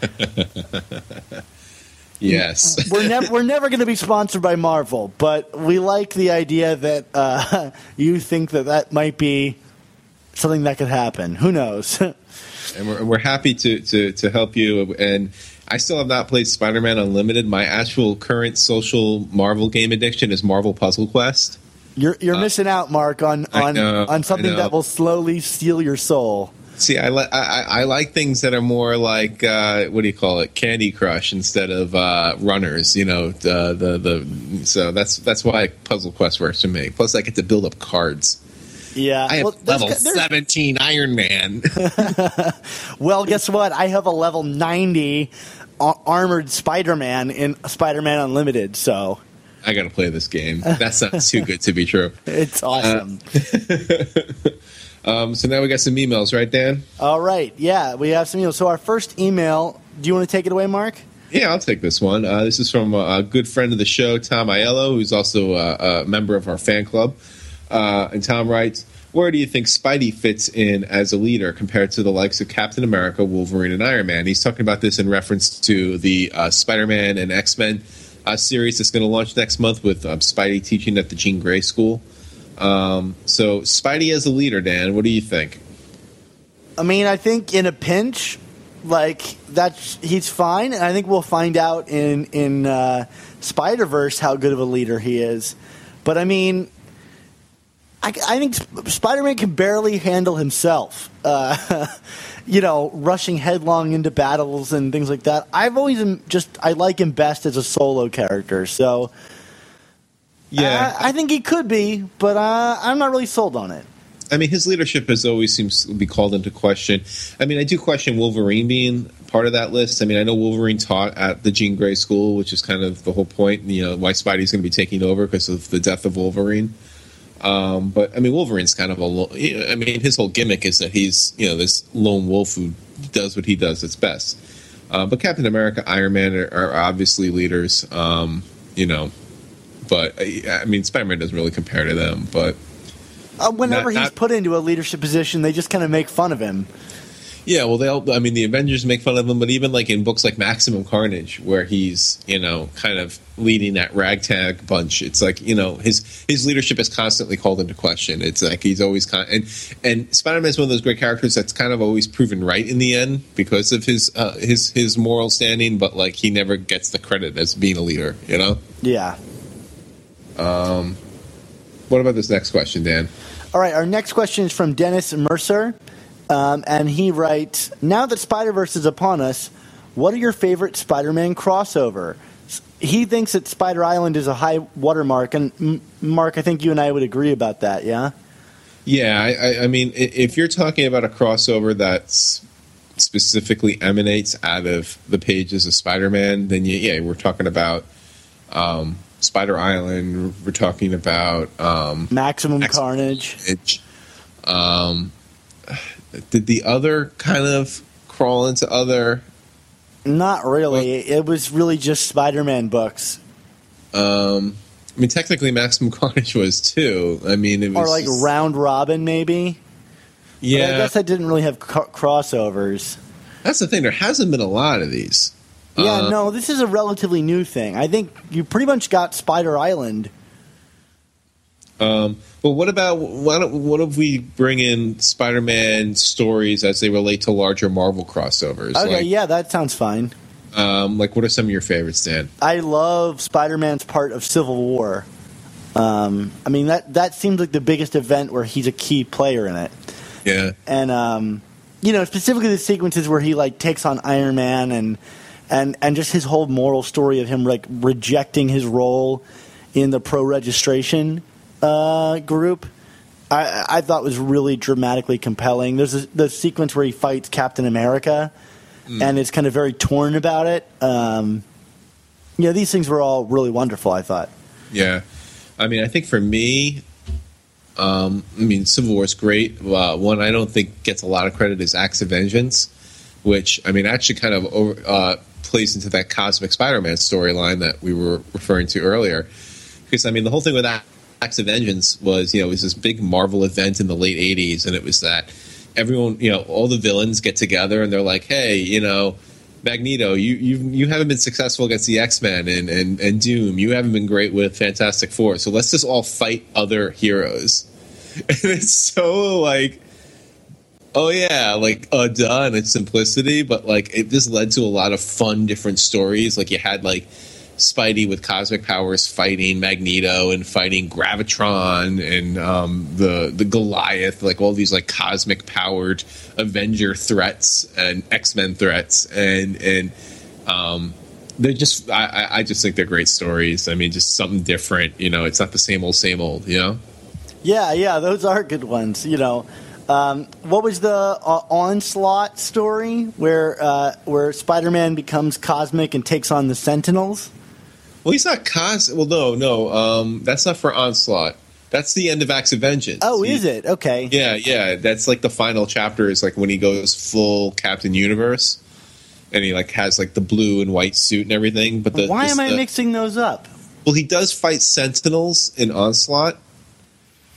Speaker 8: yes.
Speaker 7: We're never we're never going to be sponsored by Marvel, but we like the idea that uh, you think that that might be something that could happen. Who knows?
Speaker 8: and we're, we're happy to, to, to help you. And I still have not played Spider Man Unlimited. My actual current social Marvel game addiction is Marvel Puzzle Quest.
Speaker 7: You're you're missing out, Mark, on on
Speaker 8: know,
Speaker 7: on something that will slowly steal your soul.
Speaker 8: See, I, li- I, I I like things that are more like uh, what do you call it, Candy Crush instead of uh, runners. You know, the, the the so that's that's why Puzzle Quest works for me. Plus, I get to build up cards.
Speaker 7: Yeah.
Speaker 8: I have
Speaker 7: well,
Speaker 8: level
Speaker 7: there's-
Speaker 8: seventeen Iron Man.
Speaker 7: Well, guess what? I have a level 90 armored Spider-Man in Spider-Man Unlimited, so
Speaker 8: I got to play this game. That sounds too good to be true.
Speaker 7: it's awesome.
Speaker 8: Um, so now we got some emails, right, Dan?
Speaker 7: All right. Yeah, we have some emails. So our first email, do you want to take it away, Mark?
Speaker 8: Yeah, I'll take this one. Uh, this is from a, a good friend of the show, Tom Aiello, who's also a, a member of our fan club. Uh, and Tom writes, "Where do you think Spidey fits in as a leader compared to the likes of Captain America, Wolverine, and Iron Man?" He's talking about this in reference to the uh, Spider-Man and X-Men uh, series that's going to launch next month with um, Spidey teaching at the Jean Grey School. Um, so, Spidey as a leader, Dan, what do you think?
Speaker 7: I mean, I think in a pinch, like that's he's fine, and I think we'll find out in in uh, Spider Verse how good of a leader he is. But I mean, I, I think Spider Man can barely handle himself. Uh, you know, rushing headlong into battles and things like that. I've always just I like him best as a solo character. So I, I think he could be, but uh, I'm not really sold on it.
Speaker 8: I mean, his leadership has always seems to be called into question. I mean, I do question Wolverine being part of that list. I mean, I know Wolverine taught at the Jean Grey School, which is kind of the whole point. You know, why Spidey's going to be taking over because of the death of Wolverine. Um, but I mean, Wolverine's kind of a. I mean, his whole gimmick is that he's you know this lone wolf who does what he does its best. Uh, but Captain America, Iron Man are, are obviously leaders. Um, you know, but I, I mean, Spider Man doesn't really compare to them. But
Speaker 7: Uh, whenever
Speaker 8: Not-
Speaker 7: he's
Speaker 8: not-
Speaker 7: put into a leadership position, they just kind of make fun of him.
Speaker 8: Yeah, well, they'll. I mean, the Avengers make fun of him, but even like in books like Maximum Carnage, where he's you know kind of leading that ragtag bunch, it's like you know his his leadership is constantly called into question. It's like he's always con- and and Spider Man is one of those great characters that's kind of always proven right in the end because of his uh, his his moral standing, but like he never gets the credit as being a leader. You know.
Speaker 7: Yeah.
Speaker 8: Um, what about this next question, Dan?
Speaker 7: All right, our next question is from Dennis Mercer. Um, and he writes Now that Spider Verse is upon us, what are your favorite Spider Man crossover? He thinks that Spider Island is a high watermark. And Mark, I think you and I would agree about that, yeah?
Speaker 8: Yeah, I, I, I mean, if you're talking about a crossover that's specifically emanates out of the pages of Spider-Man, then yeah, yeah we're talking about um, Spider Island. We're talking about um,
Speaker 7: Maximum Carnage.
Speaker 8: Carnage. Um, did the other kind of crawl into other?
Speaker 7: Not really. It was really just Spider-Man books.
Speaker 8: Um, I mean, technically, Maximum Carnage was too. I mean, it was
Speaker 7: or like
Speaker 8: just,
Speaker 7: Round Robin, maybe.
Speaker 8: Yeah,
Speaker 7: but I guess I didn't really have crossovers.
Speaker 8: That's the thing. There hasn't been a lot of these.
Speaker 7: Yeah, uh, no, this is a relatively new thing. I think you pretty much got Spider Island.
Speaker 8: Um, but what about why don't, what if we bring in Spider-Man stories as they relate to larger Marvel crossovers?
Speaker 7: Okay, like, yeah, that sounds fine.
Speaker 8: Um, like, what are some of your favorites, Dan?
Speaker 7: I love Spider-Man's part of Civil War. Um, I mean that that seems like the biggest event where he's a key player in it.
Speaker 8: Yeah,
Speaker 7: and um, you know specifically the sequences where he like takes on Iron Man and and and just his whole moral story of him like rejecting his role in the pro registration uh, group. I, I thought was really dramatically compelling. There's a, the sequence where he fights Captain America, mm. and it's kind of very torn about it. Um, you know, these things were all really wonderful. I thought.
Speaker 8: Yeah, I mean, I think for me, um, I mean, Civil War is great. Uh, one I don't think gets a lot of credit is Acts of Vengeance, which I mean actually kind of over, uh, plays into that Cosmic Spider-Man storyline that we were referring to earlier. Because I mean, the whole thing with that Acts of Vengeance was, you know, it was this big Marvel event in the late '80s, and it was that everyone, you know, all the villains get together and they're like, "Hey, you know, Magneto, you you you haven't been successful against the X Men and, and and Doom. You haven't been great with Fantastic Four. So let's just all fight other heroes." And it's so like, oh yeah, like uh, and its simplicity, but like it just led to a lot of fun, different stories. Like you had like Spidey with cosmic powers fighting Magneto and fighting Gravitron and um, the the Goliath, like all these like cosmic powered Avenger threats and X Men threats, and and um, they're just I, I just think they're great stories. I mean, just something different. You know, it's not the same old same old. You know.
Speaker 7: Yeah, yeah, those are good ones. You know. Um, what was the uh, onslaught story where uh, where Spider Man becomes cosmic and takes on the Sentinels?
Speaker 8: Well, he's not cos. Well, no, no. Um, that's not for onslaught. That's the end of Acts of Vengeance.
Speaker 7: Oh, he, is it? Okay.
Speaker 8: Yeah, yeah. That's like the final chapter. Is like when he goes full Captain Universe, and he like has like the blue and white suit and everything. But the,
Speaker 7: why am I the, mixing those up?
Speaker 8: Well, he does fight Sentinels in Onslaught,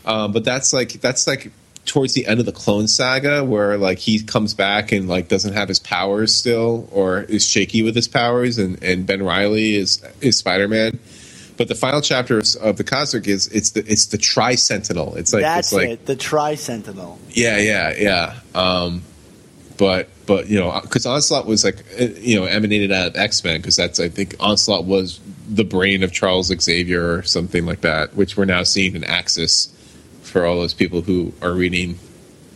Speaker 8: uh, but that's like that's like towards the end of the Clone Saga, where like he comes back and like doesn't have his powers still, or is shaky with his powers, and, and Ben Reilly is is Spider Man. But the final chapter of the Cosmic is it's the it's the Tri Sentinel. It's like
Speaker 7: that's
Speaker 8: it's like,
Speaker 7: it, the Tri Sentinel.
Speaker 8: Yeah, yeah, yeah. Um, but but you know because Onslaught was like eh, you know emanated out of X Men because that's I think Onslaught was the brain of Charles Xavier or something like that, which we're now seeing in Axis for all those people who are reading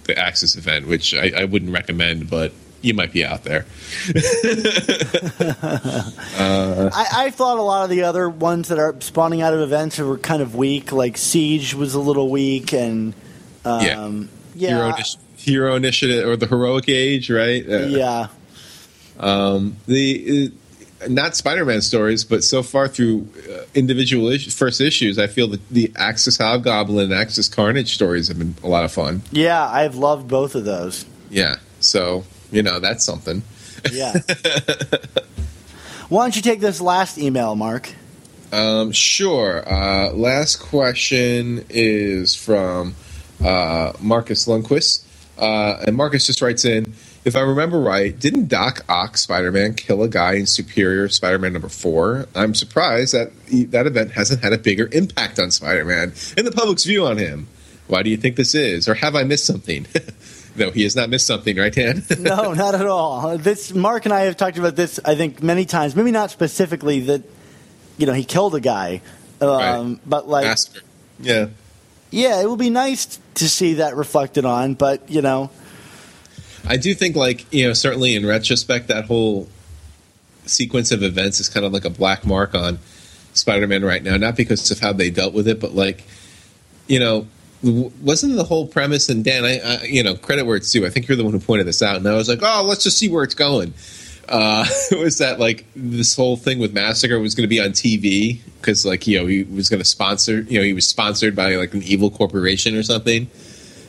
Speaker 8: the Axis event, which I, I wouldn't recommend, but you might be out there.
Speaker 7: uh, I, I, thought a lot of the other ones that are spawning out of events were kind of weak. Like Siege was a little weak, and um, yeah, yeah.
Speaker 8: Hero, Hero, Initiative or the Heroic Age, right?
Speaker 7: Uh, yeah.
Speaker 8: Um, the not Spider-Man stories, but so far through uh, individual first issues, I feel that the Axis Hobgoblin and Axis Carnage stories have been a lot of fun.
Speaker 7: Yeah, I've loved both of those.
Speaker 8: Yeah, so you know that's something.
Speaker 7: Yeah. Why don't you take this last email, Mark?
Speaker 8: Um, sure. Uh, last question is from uh, Marcus Lundquist, uh, and Marcus just writes in if I remember right, didn't Doc Ock Spider Man kill a guy in Superior Spider Man number four? I'm surprised that that event hasn't had a bigger impact on Spider Man and the public's view on him. Why do you think this is? Or have I missed something? no, he has not missed something, right, Dan?
Speaker 7: no, not at all. This Mark and I have talked about this. I think many times. Maybe not specifically that. You know, he killed a guy, um, right. but like,
Speaker 8: Master. yeah,
Speaker 7: yeah, it would be nice to see that reflected on. But you know,
Speaker 8: I do think, like you know, certainly in retrospect, that whole sequence of events is kind of like a black mark on Spider-Man right now. Not because of how they dealt with it, but like you know, wasn't the whole premise? And Dan, I, I you know, credit where it's due. I think you're the one who pointed this out, and I was like, oh, let's just see where it's going. Uh, was that like this whole thing with Massacre was going to be on TV because like you know he was going to sponsor you know he was sponsored by like an evil corporation or something.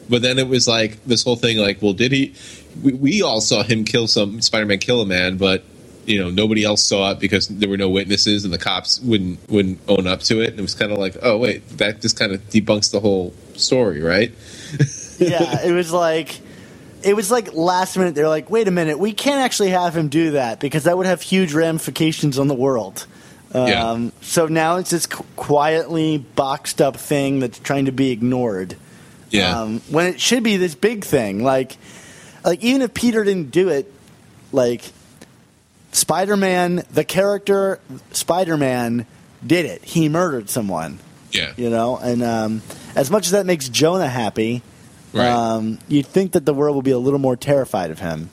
Speaker 8: But then it was like this whole thing like, well, did he? We, we all saw him kill some Spider-Man kill a man, but you know nobody else saw it because there were no witnesses and the cops wouldn't wouldn't own up to it. And it was kind of like, oh wait, that just kind of debunks the whole story, right?
Speaker 7: yeah, it was like it was like last minute. They're like, wait a minute, we can't actually have him do that because that would have huge ramifications on the world. Um, yeah. So now it's this quietly boxed up thing that's trying to be ignored.
Speaker 8: Yeah. Um,
Speaker 7: when it should be this big thing, like like even if Peter didn't do it, like Spider Man, the character Spider Man did it. He murdered someone.
Speaker 8: Yeah.
Speaker 7: You know, and um, as much as that makes Jonah happy, right. um, you'd think that the world would be a little more terrified of him.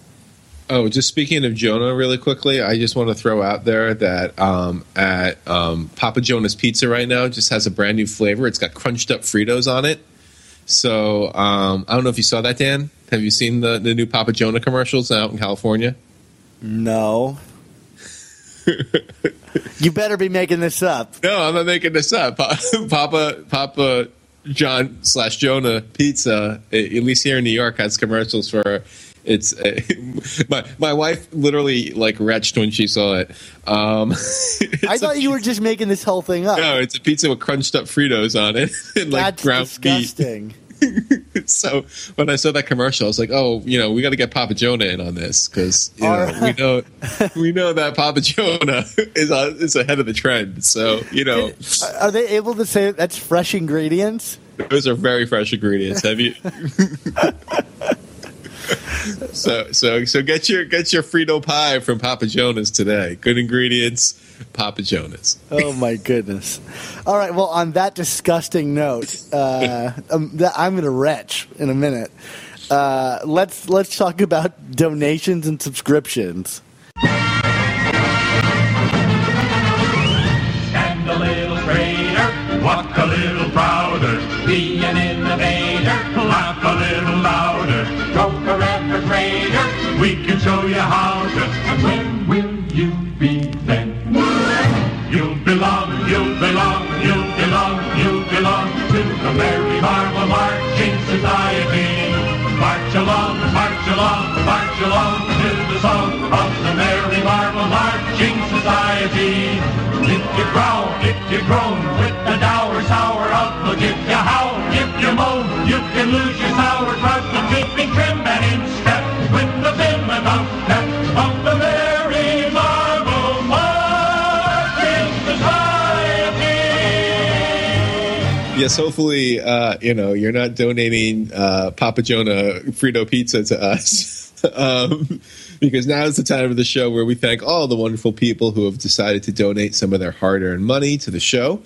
Speaker 8: Oh, just speaking of Jonah, really quickly, I just want to throw out there that um, at um, Papa Jonah's Pizza right now just has a brand new flavor. It's got crunched up Fritos on it. So um, I don't know if you saw that, Dan. Have you seen the, the new Papa Jonah commercials out in California?
Speaker 7: No. you better be making this up.
Speaker 8: No, I'm not making this up. Papa Papa John slash Jonah Pizza, at least here in New York, has commercials for it's uh, my my wife literally like retched when she saw it. Um,
Speaker 7: I thought you were just making this whole thing up.
Speaker 8: No, it's a pizza with crunched up Fritos on it and like
Speaker 7: That's
Speaker 8: ground
Speaker 7: disgusting.
Speaker 8: beef. so when I saw that commercial, I was like, "Oh, you know, we got to get Papa Jonah in on this because you know, right. we know we know that Papa Jonah is uh, is ahead of the trend." So you know,
Speaker 7: are they able to say that's fresh ingredients?
Speaker 8: Those are very fresh ingredients. Have you? so so so get your get your Frito pie from Papa Jonas today. Good ingredients, Papa Jonas.
Speaker 7: oh my goodness! All right. Well, on that disgusting note, uh, um, I'm going to retch in a minute. Uh, let's let's talk about donations and subscriptions.
Speaker 3: Stand a little straighter, walk a little prouder, be an innovator, laugh a little louder, stroke a refrigerator. We can show you how to. And along to the song of the Merry Marvel Marching Society. If you growl, if you groan with the dour, sour outlook, if you howl, if you moan, you can lose your sour sauerkraut, but keeping trim and in step with the vim and outstep of the Merry Marvel Marching Society.
Speaker 8: Yes, hopefully, uh, you know, you're not donating uh, Papa Jonah Frito Pizza to us. um, because now is the time of the show where we thank all the wonderful people who have decided to donate some of their hard earned money to the show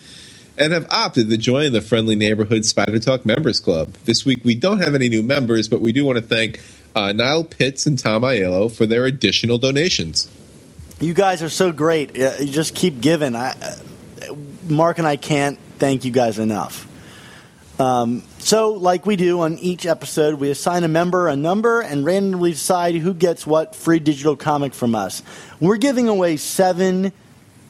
Speaker 8: and have opted to join the Friendly Neighborhood Spider Talk Members Club. This week, we don't have any new members, but we do want to thank uh, Niall Pitts and Tom Aiello for their additional donations.
Speaker 7: You guys are so great. You just keep giving. I, Mark and I can't thank you guys enough. Um, so, like we do on each episode, we assign a member a number and randomly decide who gets what free digital comic from us. We're giving away seven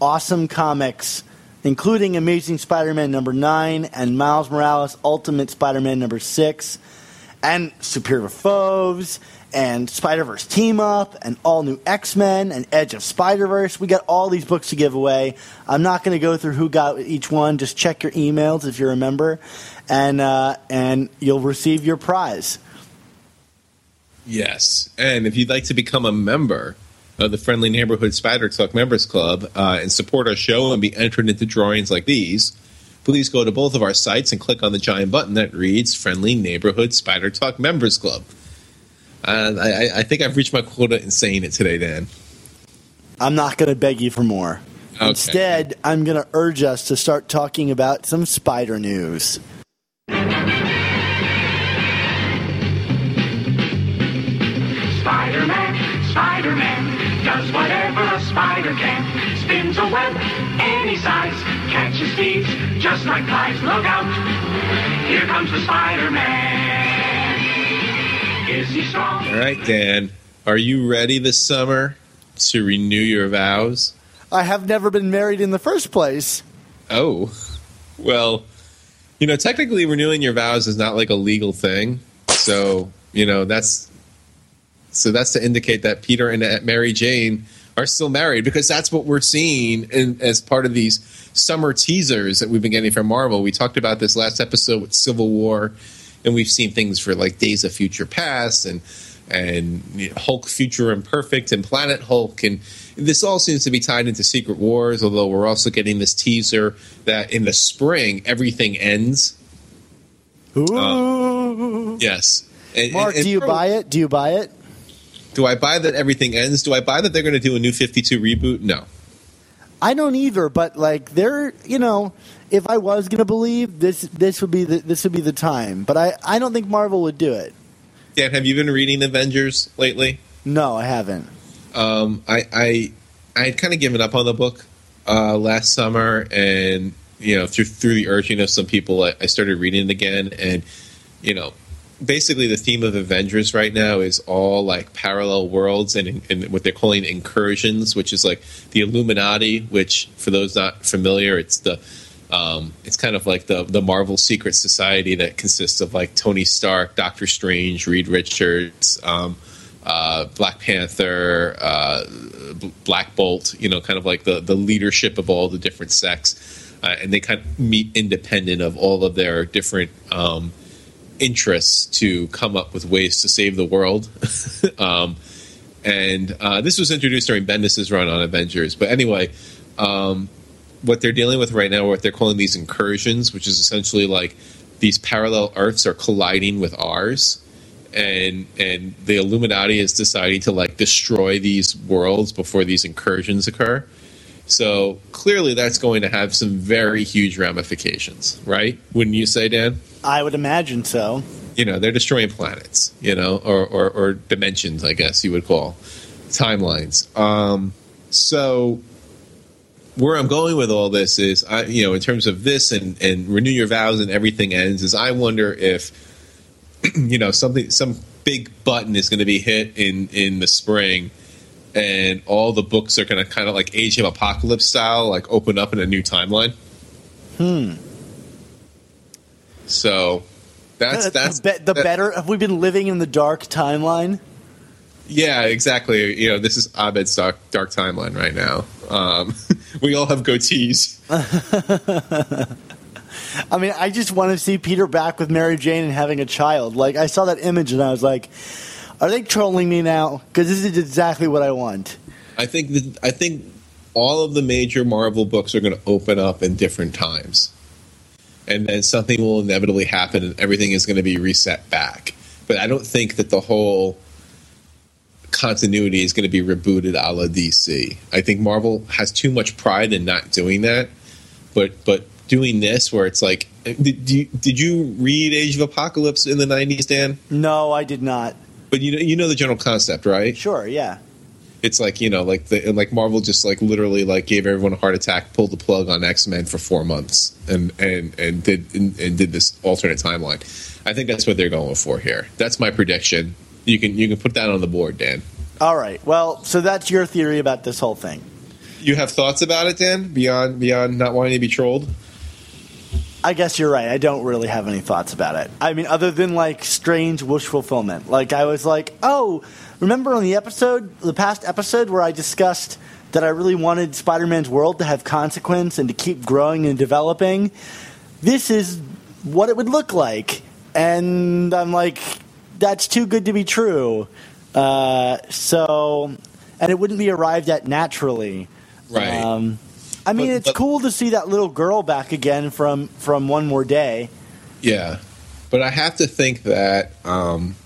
Speaker 7: awesome comics, including Amazing Spider Man number nine and Miles Morales Ultimate Spider Man number six, and Superior Foes and Spider Verse Team Up and all new X Men and Edge of Spider Verse. We got all these books to give away. I'm not going to go through who got each one. Just check your emails if you're a member, and uh, and you'll receive your prize.
Speaker 8: Yes. And if you'd like to become a member of the Friendly Neighborhood Spider Talk Members Club uh, and support our show and be entered into drawings like these, please go to both of our sites and click on the giant button that reads Friendly Neighborhood Spider Talk Members Club. Uh, I, I think I've reached my quota in saying it today, Dan.
Speaker 7: I'm not going to beg you for more.
Speaker 8: Okay.
Speaker 7: Instead, I'm going to urge us to start talking about some spider news.
Speaker 3: Spider can. Spins a web any size, catches thieves just like flies. Look out, here comes the Spider-Man. Is he strong?
Speaker 8: All right, Dan. Are you ready this summer to renew your vows?
Speaker 7: I have never been married in the first place.
Speaker 8: Oh, well, you know, technically renewing your vows is not like a legal thing. So, you know, that's so that's to indicate that Peter and Mary Jane are still married because that's what we're seeing in, as part of these summer teasers that we've been getting from Marvel. We talked about this last episode with Civil War, and we've seen things for like Days of Future Past and and Hulk Future Imperfect and Planet Hulk and this all seems to be tied into Secret Wars, although we're also getting this teaser that in the spring everything ends.
Speaker 7: Ooh.
Speaker 8: Uh, yes. And-
Speaker 7: Mark,
Speaker 8: and- and
Speaker 7: do you
Speaker 8: pro-
Speaker 7: buy it? Do you buy it?
Speaker 8: Do I buy that everything ends? Do I buy that they're going to do a new 52 reboot? No.
Speaker 7: I don't either, but like they're, you know, if I was going to believe this this would be the this would be the time, but I I don't think Marvel would do it.
Speaker 8: Dan, have you been reading Avengers lately?
Speaker 7: No, I haven't.
Speaker 8: Um, I I I had kind of given up on the book uh, last summer, and you know through through the urging of some people, I, I started reading it again, and you know. Basically, the theme of Avengers right now is all like parallel worlds and, and what they're calling incursions, which is like the Illuminati. Which, for those not familiar, it's the um, it's kind of like the the Marvel secret society that consists of like Tony Stark, Doctor Strange, Reed Richards, um, uh, Black Panther, uh, Black Bolt. You know, kind of like the the leadership of all the different sects, uh, and they kind of meet independent of all of their different um, interests to come up with ways to save the world. um, and uh, this was introduced during Bendis's run on Avengers. But anyway, um, what they're dealing with right now, what they're calling these incursions, which is essentially like these parallel Earths are colliding with ours, and and the Illuminati is deciding to like destroy these worlds before these incursions occur. So clearly, that's going to have some very huge ramifications, right? Wouldn't you say, Dan?
Speaker 7: I would imagine so.
Speaker 8: you know they're destroying planets you know or, or, or dimensions i guess you would call timelines um, so where i'm going with all this is i you know in terms of this and and renew your vows and everything ends is i wonder if you know something some big button is going to be hit in in the spring and all the books are going to kind of like age of apocalypse style like open up in a new timeline
Speaker 7: Hmm.
Speaker 8: so that's
Speaker 7: the,
Speaker 8: that's
Speaker 7: the, be- the
Speaker 8: that-
Speaker 7: better. Have we been living in the dark timeline?
Speaker 8: Yeah, exactly. You know, this is Abed's dark, dark timeline right now. Um, we all have goatees.
Speaker 7: I mean, I just want to see Peter back with Mary Jane and having a child. Like, I saw that image and I was like, are they trolling me now? Because this is exactly what I want.
Speaker 8: I think that I think all of the major Marvel books are going to open up in different times, and then something will inevitably happen, and everything is going to be reset back. But I don't think that the whole continuity is going to be rebooted a la DC. I think Marvel has too much pride in not doing that, but but doing this where it's like, did you, did you read Age of Apocalypse in the '90s, Dan?
Speaker 7: No, I did not.
Speaker 8: But you know you know the general concept, right?
Speaker 7: Sure, yeah.
Speaker 8: it's like you know like the like marvel just like literally like gave everyone a heart attack pulled the plug on x-men for four months and and and did and, and did this alternate timeline i think that's what they're going for here that's my prediction you can you can put that on the board dan
Speaker 7: All right. Well, so that's your theory about this whole thing.
Speaker 8: you have thoughts about it dan beyond beyond not wanting to be trolled
Speaker 7: I guess you're right. I don't really have any thoughts about it. I mean, other than like strange wish fulfillment. Like I was like, oh, remember on the episode, the past episode where I discussed that I really wanted Spider-Man's world to have consequence and to keep growing and developing. This is what it would look like, and I'm like, that's too good to be true. Uh, so, and it wouldn't be arrived at naturally.
Speaker 8: Right.
Speaker 7: Um, I mean,
Speaker 8: But-
Speaker 7: it's
Speaker 8: but-
Speaker 7: cool to see that little girl back again from from One More Day.
Speaker 8: Yeah, but I have to think that um,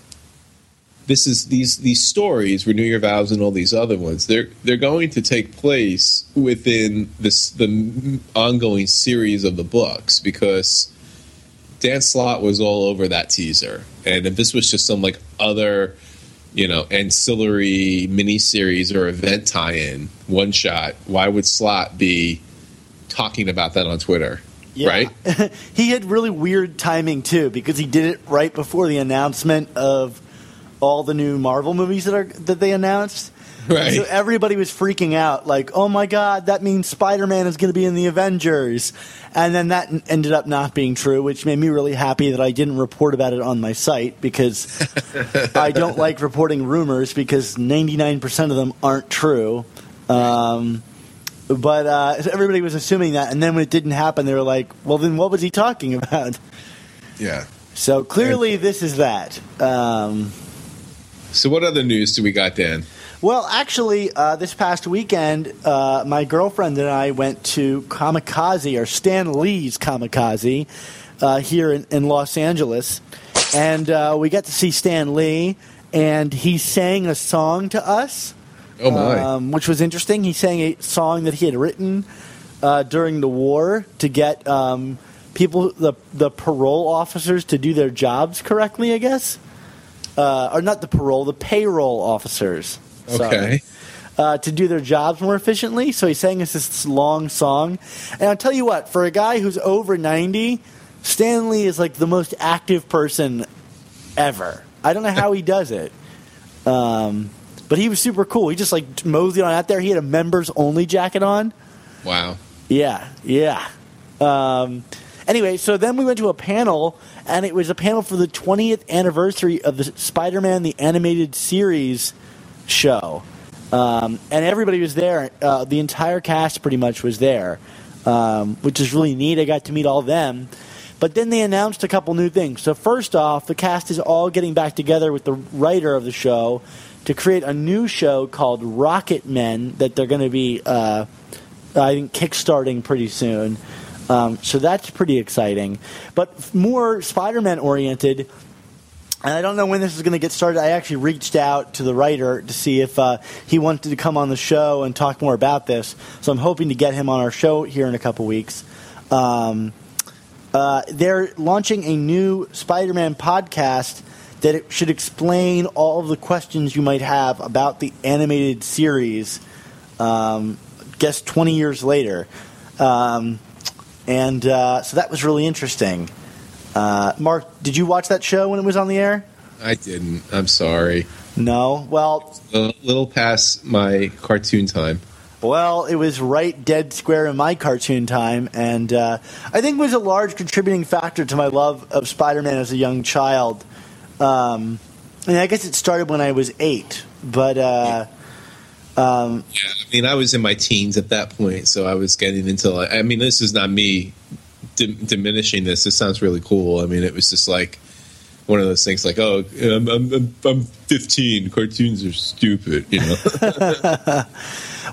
Speaker 8: this is these these stories, renew your vows, and all these other ones. They're they're going to take place within this the ongoing series of the books because Dan Slott was all over that teaser, and if this was just some like other. You know, ancillary miniseries or event tie-in, one shot. Why would Slott be talking about that on Twitter? Right?
Speaker 7: he had really weird timing too because he did it right before the announcement of all the new Marvel movies that are that they announced.
Speaker 8: Right.
Speaker 7: So everybody was freaking out, like, "Oh my god, that means Spider-Man is going to be in the Avengers," and then that n- ended up not being true, which made me really happy that I didn't report about it on my site because I don't like reporting rumors because ninety-nine percent of them aren't true. Um, but uh, so everybody was assuming that, and then when it didn't happen, they were like, "Well, then what was he talking about?"
Speaker 8: Yeah.
Speaker 7: So clearly, this is that. Um,
Speaker 8: So, what other news do we got, Dan?
Speaker 7: Well, actually, uh, this past weekend, uh, my girlfriend and I went to Comikaze, or Stan Lee's Comikaze, uh, here in, in Los Angeles, and uh, we got to see Stan Lee, and he sang a song to us.
Speaker 8: Oh my!
Speaker 7: um, which was interesting. He sang a song that he had written uh, during the war to get um, people, the the parole officers, to do their jobs correctly. I guess, uh, or not the parole, the payroll officers.
Speaker 8: Okay.
Speaker 7: Uh, to do their jobs more efficiently. So he sang us this long song, and I'll tell you what, for a guy who's over ninety, Stan Lee is like the most active person ever. I don't know how he does it. Um, but he was super cool. He just like moseyed on out there. He had a members only jacket on.
Speaker 8: Wow.
Speaker 7: Yeah, yeah. Um, anyway, so then we went to a panel, and it was a panel for the 20th anniversary of the Spider-Man the Animated Series show, um, and everybody was there. Uh, the entire cast pretty much was there, um, which is really neat. I got to meet all of them. But then they announced a couple new things. So first off, the cast is all getting back together with the writer of the show to create a new show called Rocket Men that they're going to be, uh, I think, kickstarting pretty soon. Um, so that's pretty exciting. But more Spider-Man oriented. And I don't know when this is going to get started. I actually reached out to the writer to see if uh, he wanted to come on the show and talk more about this. So I'm hoping to get him on our show here in a couple weeks. Um, uh, they're launching a new Spider-Man podcast that should explain all of the questions you might have about the animated series. Um, guess 20 years later, um, and uh, so that was really interesting. Uh, Mark, did you watch that show when it was on the air?
Speaker 8: I didn't. I'm sorry.
Speaker 7: No. Well,
Speaker 8: A little past my cartoon time.
Speaker 7: Well, it was right dead square in my cartoon time, and uh, I think was a large contributing factor to my love of Spider-Man as a young child. Um, and I guess it started when I was eight, but uh, um,
Speaker 8: Yeah, I mean, I was in my teens at that point, so I was getting into. Like, I mean, this is not me dim- diminishing this. This sounds really cool. I mean, it was just like one of those things, like, oh, I'm, I'm, I'm- I'm 15. Cartoons are stupid, you know.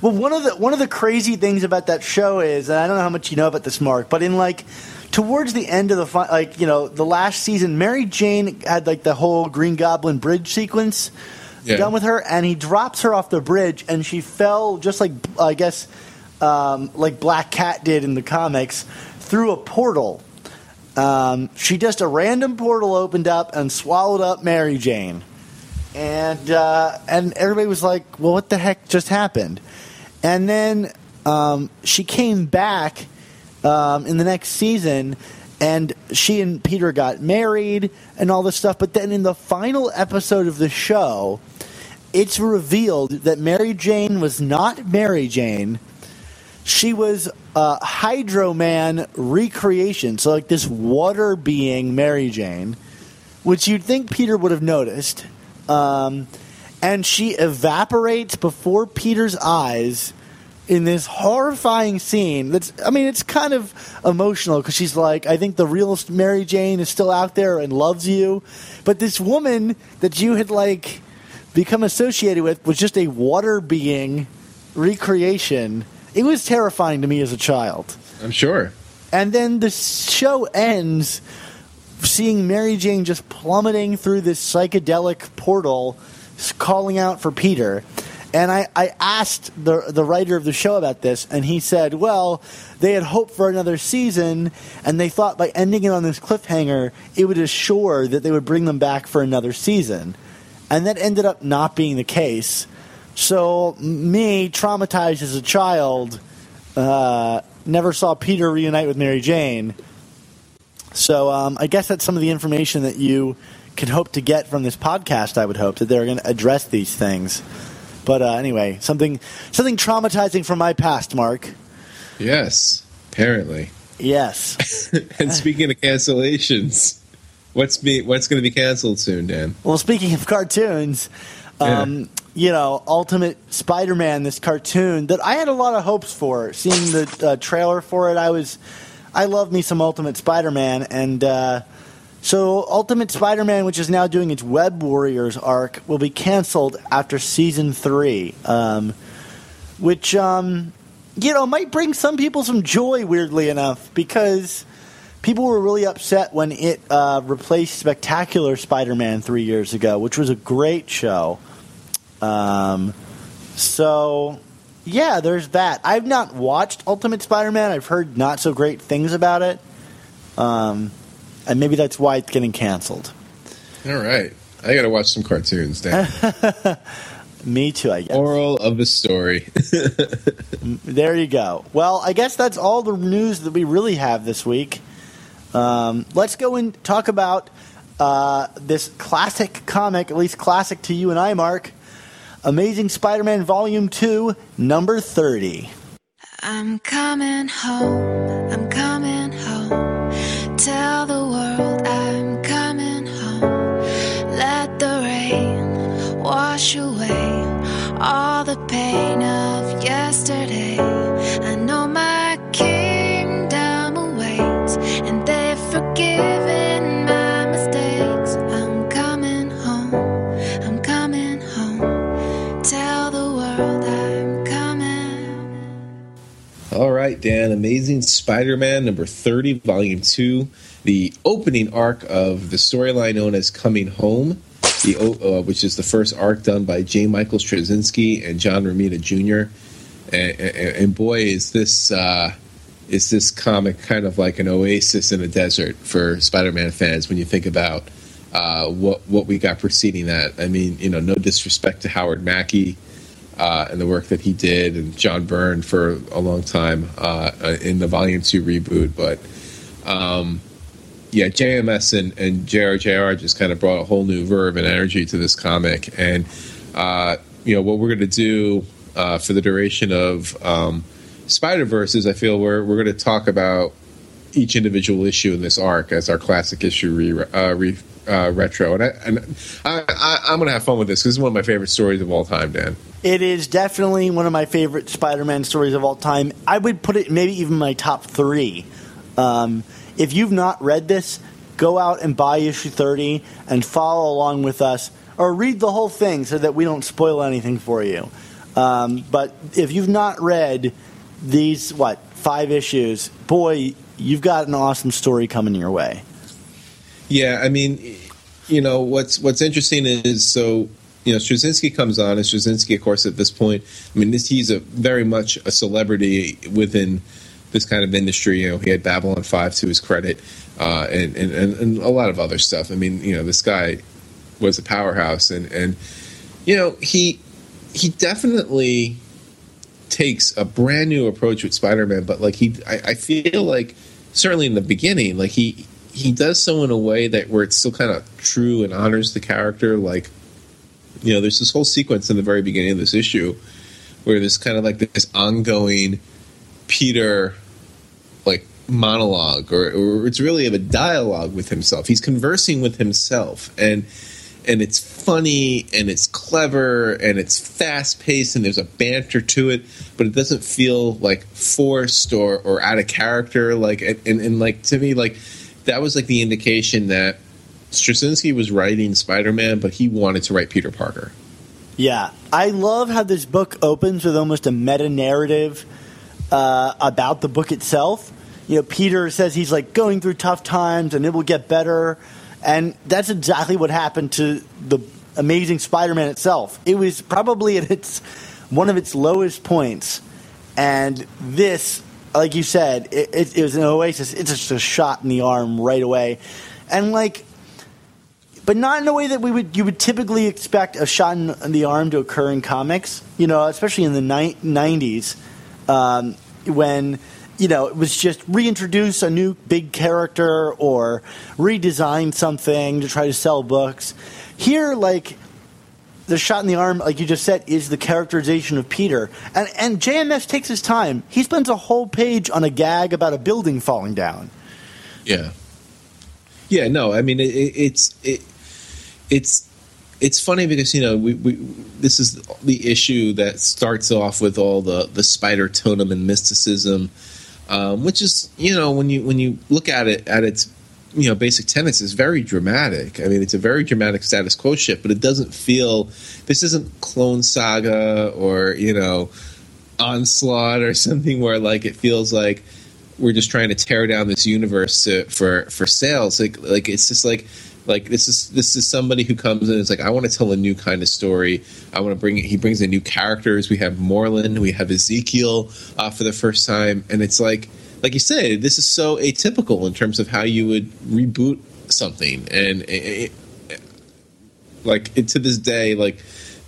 Speaker 7: well, one of the one of the crazy things about that show is, and I don't know how much you know about this, Mark, but in like towards the end of the fi- like you know the last season, Mary Jane had like the whole Green Goblin bridge sequence.
Speaker 8: Yeah.
Speaker 7: done with her, and he drops her off the bridge, and she fell just like I guess um, like Black Cat did in the comics through a portal. Um, she just a random portal opened up and swallowed up Mary Jane, and uh, and everybody was like, "Well, what the heck just happened?" And then um, she came back um, in the next season, and she and Peter got married and all this stuff. But then in the final episode of the show, it's revealed that Mary Jane was not Mary Jane. She was a Hydro Man recreation, so like this water being Mary Jane, which you'd think Peter would have noticed. Um, and she evaporates before Peter's eyes in this horrifying scene that's i mean it's kind of emotional because she's like i think the real mary jane is still out there and loves you but this woman that you had like become associated with was just a water being recreation it was terrifying to me as a child
Speaker 8: I'm sure.
Speaker 7: and then the show ends seeing Mary Jane just plummeting through this psychedelic portal, calling out for Peter. And I, I asked the the writer of the show about this, and he said, "Well, they had hoped for another season, and they thought by ending it on this cliffhanger, it would assure that they would bring them back for another season." And that ended up not being the case. So, me, traumatized as a child, uh, never saw Peter reunite with Mary Jane. So um, I guess that's some of the information that you can hope to get from this podcast. I would hope that they're going to address these things. But uh, anyway, something something traumatizing from my past, Mark.
Speaker 8: Yes, apparently.
Speaker 7: Yes.
Speaker 8: and speaking of cancellations, what's be what's going to be canceled soon, Dan?
Speaker 7: well, speaking of cartoons, um, you know, Ultimate Spider-Man, this cartoon that I had a lot of hopes for. Seeing the uh, trailer for it, I was, I love me some Ultimate Spider-Man, and uh, so Ultimate Spider-Man, which is now doing its Web Warriors arc, will be canceled after season three, um, which um, you know might bring some people some joy. Weirdly enough, because people were really upset when it uh, replaced Spectacular Spider-Man three years ago, which was a great show. Um, so yeah, there's that. I've not watched Ultimate Spider-Man. I've heard not so great things about it, um, and maybe that's why it's getting canceled.
Speaker 8: All right, I got to watch some cartoons, Dan.
Speaker 7: Me too, I guess.
Speaker 8: Moral of the story.
Speaker 7: There you go. Well, I guess that's all the news that we really have this week. Um, let's go and talk about uh, this classic comic, at least classic to you and I, Mark. Amazing Spider-Man Volume Two, Number Thirty.
Speaker 4: I'm coming home, I'm coming home. Tell the world I'm coming home. Let the rain wash away All
Speaker 8: right, Dan. Amazing Spider-Man number thirty, volume two, the opening arc of the storyline known as Coming Home, the uh, which is the first arc done by J. Michael Straczynski and John Romita Jr. And, and, and boy, is this uh, is this comic kind of like an oasis in a desert for Spider-Man fans when you think about uh, what what we got preceding that. I mean, you know, no disrespect to Howard Mackie uh, and the work that he did, and John Byrne for a long time uh, in the Volume Two reboot. But um, yeah, JMS and, and JRJR just kind of brought a whole new verve and energy to this comic. And uh, you know what we're going to do uh, for the duration of um, Spider Verse is I feel we're we're going to talk about each individual issue in this arc as our classic issue re, uh, re, uh, retro. And, I, and I, I'm going to have fun with this because it's one of my favorite stories of all time, Dan.
Speaker 7: It is definitely one of my favorite Spider-Man stories of all time. I would put it maybe even my top three. Um, if you've not read this, go out and buy issue 30 and follow along with us, or read the whole thing so that we don't spoil anything for you. Um, but if you've not read these, what, five issues, boy, you've got an awesome story coming your way.
Speaker 8: Yeah, I mean, you know what's what's interesting is so you know Straczynski comes on, and Straczynski, of course, at this point, I mean, this, he's a very much a celebrity within this kind of industry. You know, he had Babylon Five to his credit, uh, and, and and a lot of other stuff. I mean, you know, this guy was a powerhouse, and and you know he he definitely takes a brand new approach with Spider-Man, but like he, I, I feel like certainly in the beginning, like he he does so in a way that where it's still kind of true and honors the character. Like, you know, there's this whole sequence in the very beginning of this issue where there's kind of like this ongoing Peter like monologue, or, or it's really of a dialogue with himself. He's conversing with himself, and and it's funny and it's clever and it's fast paced and there's a banter to it, but it doesn't feel like forced or, or out of character. Like and, and, and like to me, like that was like the indication that Straczynski was writing Spider Man, but he wanted to write Peter Parker.
Speaker 7: Yeah, I love how this book opens with almost a meta narrative uh, about the book itself. You know, Peter says he's like going through tough times and it will get better, and that's exactly what happened to the Amazing Spider-Man itself. It was probably at its one of its lowest points, and this, like you said, it, it, it was an oasis. It's just a shot in the arm right away, and like but not in a way that we would you would typically expect a shot in, the arm to occur in comics. You know, especially in the '90s um, when you know it was just reintroduce a new big character or redesign something to try to sell books. Here, like the shot in the arm, like you just said, is the characterization of Peter, and and JMS takes his time. He spends a whole page on a gag about a building falling down.
Speaker 8: Yeah. Yeah, no, I mean it, it, it's it, it's it's funny because you know we, we this is the issue that starts off with all the the spider totem and mysticism, um, which is you know when you when you look at it at its you know basic tenets is very dramatic. I mean, it's a very dramatic status quo shift, but it doesn't feel. This isn't Clone Saga or you know Onslaught or something where like it feels like we're just trying to tear down this universe to, for for sales. Like like it's just like like this is this is somebody who comes in. It's like I want to tell a new kind of story. I want to bring. He brings in new characters. We have Morlun. We have Ezekiel uh, for the first time, and it's like like you said, this is so atypical in terms of how you would reboot something, and it, like it, to this day, like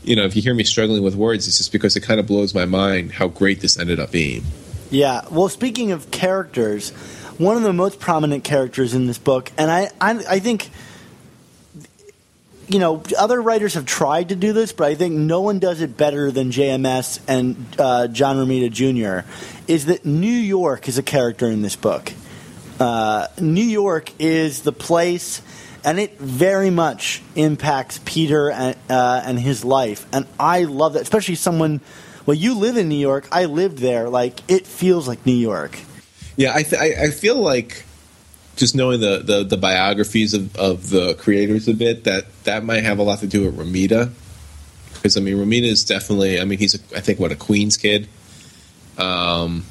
Speaker 8: you know, if you hear me struggling with words, it's just because it kind of blows my mind how great this ended up being.
Speaker 7: Yeah. Well, speaking of characters, one of the most prominent characters in this book, and I, I, I think, you know, other writers have tried to do this, but I think no one does it better than JMS and uh, John Romita Jr. Is that New York is a character in this book. Uh, New York is the place, and it very much impacts Peter and, uh, and his life. And I love that, especially someone. Well, you live in New York. I lived there. Like it feels like New York.
Speaker 8: Yeah, I, th- I, I feel like just knowing the, the, the biographies of, of the creators a bit that that might have a lot to do with Romita. because I mean Romita is definitely I mean he's a, I think what a Queens kid, um,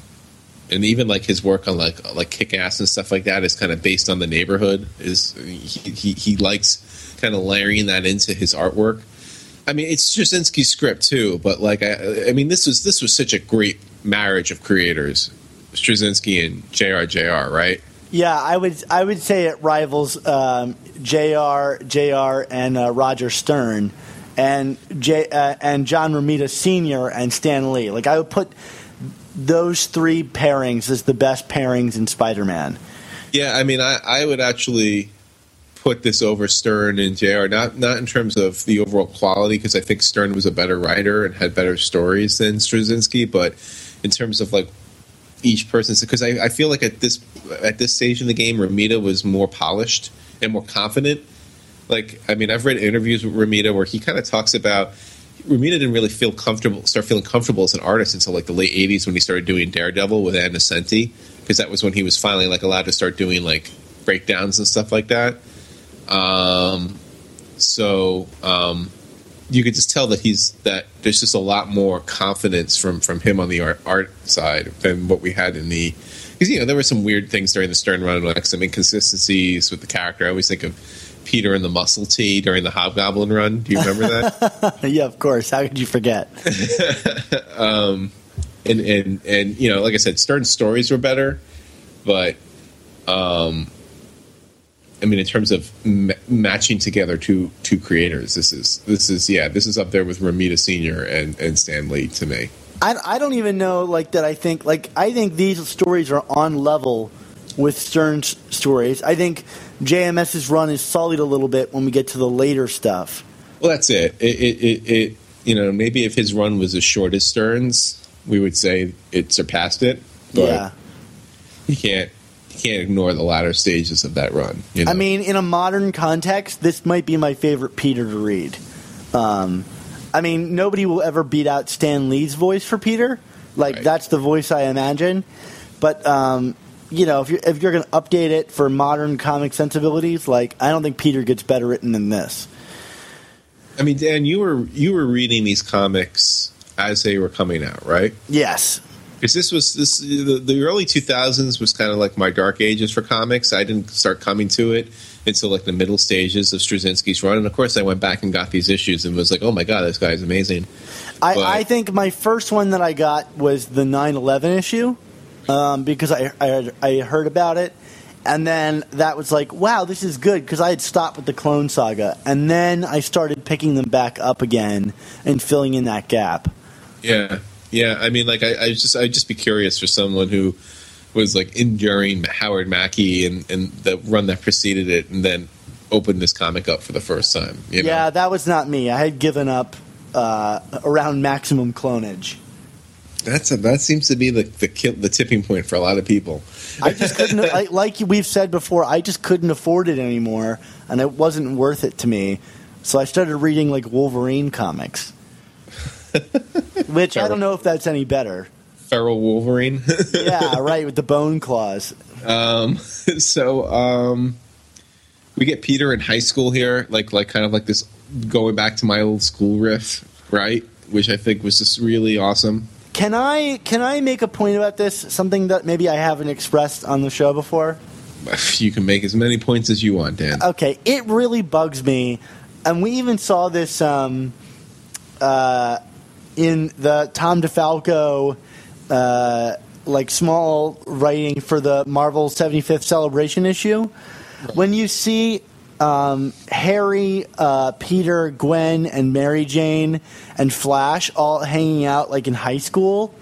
Speaker 8: and even like his work on like like Kick Ass and stuff like that is kind of based on the neighborhood. Is he he, he likes kind of layering that into his artwork. I mean, it's Straczynski's script too, but like I, I mean, this was this was such a great marriage of creators, Straczynski and JRJR, right?
Speaker 7: Yeah, I would I would say it rivals um, Jr. Jr. and uh, Roger Stern, and J uh, and John Romita Sr. and Stan Lee. Like I would put those three pairings as the best pairings in Spider-Man.
Speaker 8: Yeah, I mean, I, I would actually put this over Stern and Jr. Not not in terms of the overall quality, because I think Stern was a better writer and had better stories than Straczynski, but in terms of like each person's because I, I feel like at this at this stage in the game, Romita was more polished and more confident. Like, I mean, I've read interviews with Romita where he kind of talks about Romita didn't really feel comfortable, start feeling comfortable as an artist until like the late '80s when he started doing Daredevil with Ann Nocenti, because that was when he was finally like allowed to start doing like breakdowns and stuff like that. Um, so um, you could just tell that he's that there's just a lot more confidence from from him on the art, art side than what we had in the because you know there were some weird things during the Stern run, like some inconsistencies with the character. I always think of Peter and the muscle tee during the Hobgoblin run. Do you remember that?
Speaker 7: yeah, of course. How could you forget?
Speaker 8: um, and and and you know, like I said, Stern's stories were better, but um, I mean, in terms of m- matching together two two creators, this is this is yeah, this is up there with Romita Senior and and Stan Lee to me.
Speaker 7: I, I don't even know like that. I think like I think these stories are on level with Stern's stories. I think JMS's run is sullied a little bit when we get to the later stuff.
Speaker 8: Well, that's it. It, it, it, it you know, maybe if his run was as short as Stern's, we would say it surpassed it. But
Speaker 7: yeah,
Speaker 8: you can't you can't ignore the latter stages of that run. You know?
Speaker 7: I mean, in a modern context, this might be my favorite Peter to read. Um, I mean, nobody will ever beat out Stan Lee's voice for Peter. Like
Speaker 8: Right.
Speaker 7: that's the voice I imagine. But um, you know, if you're if you're going to update it for modern comic sensibilities, like I don't think Peter gets better written than this.
Speaker 8: I mean, Dan, you were you were reading these comics as they were coming out, right?
Speaker 7: Yes.
Speaker 8: Because this was this the, the early two thousands was kind of like my dark ages for comics. I didn't start coming to it until like the middle stages of Straczynski's run, and of course, I went back and got these issues and was like, "Oh my god, this guy's amazing."
Speaker 7: I,
Speaker 8: But-
Speaker 7: I think my first one that I got was the 9/11 issue um, because I, I I heard about it, and then that was like, wow, this is good because I had stopped with the Clone Saga, and then I started picking them back up again and filling in that gap.
Speaker 8: Yeah, yeah. I mean, like, I, I just I'd just be curious for someone who was like enduring Howard Mackie and and the run that preceded it, and then opened this comic up for the first time. You know?
Speaker 7: Yeah, that was not me. I had given up uh, around maximum clonage.
Speaker 8: that's a, that seems to be the the, kill, the tipping point for a lot of people.
Speaker 7: I just couldn't, I, like we've said before, I just couldn't afford it anymore, and it wasn't worth it to me. So I started reading like Wolverine comics, which I don't know if that's any better.
Speaker 8: Feral Wolverine.
Speaker 7: Yeah, right, with the bone claws.
Speaker 8: um, so um, we get Peter in high school here, like like kind of like this going back to my old school riff, right? Which I think was just really awesome.
Speaker 7: Can I can I make a point about this? Something that maybe I haven't expressed on the show before.
Speaker 8: You can make as many points as you want, Dan.
Speaker 7: Okay, it really bugs me, and we even saw this um, uh, in the Tom DeFalco uh, like small writing for the Marvel 75th celebration issue. When you see um, Harry, uh, Peter, Gwen, and Mary Jane and Flash all hanging out like in high school,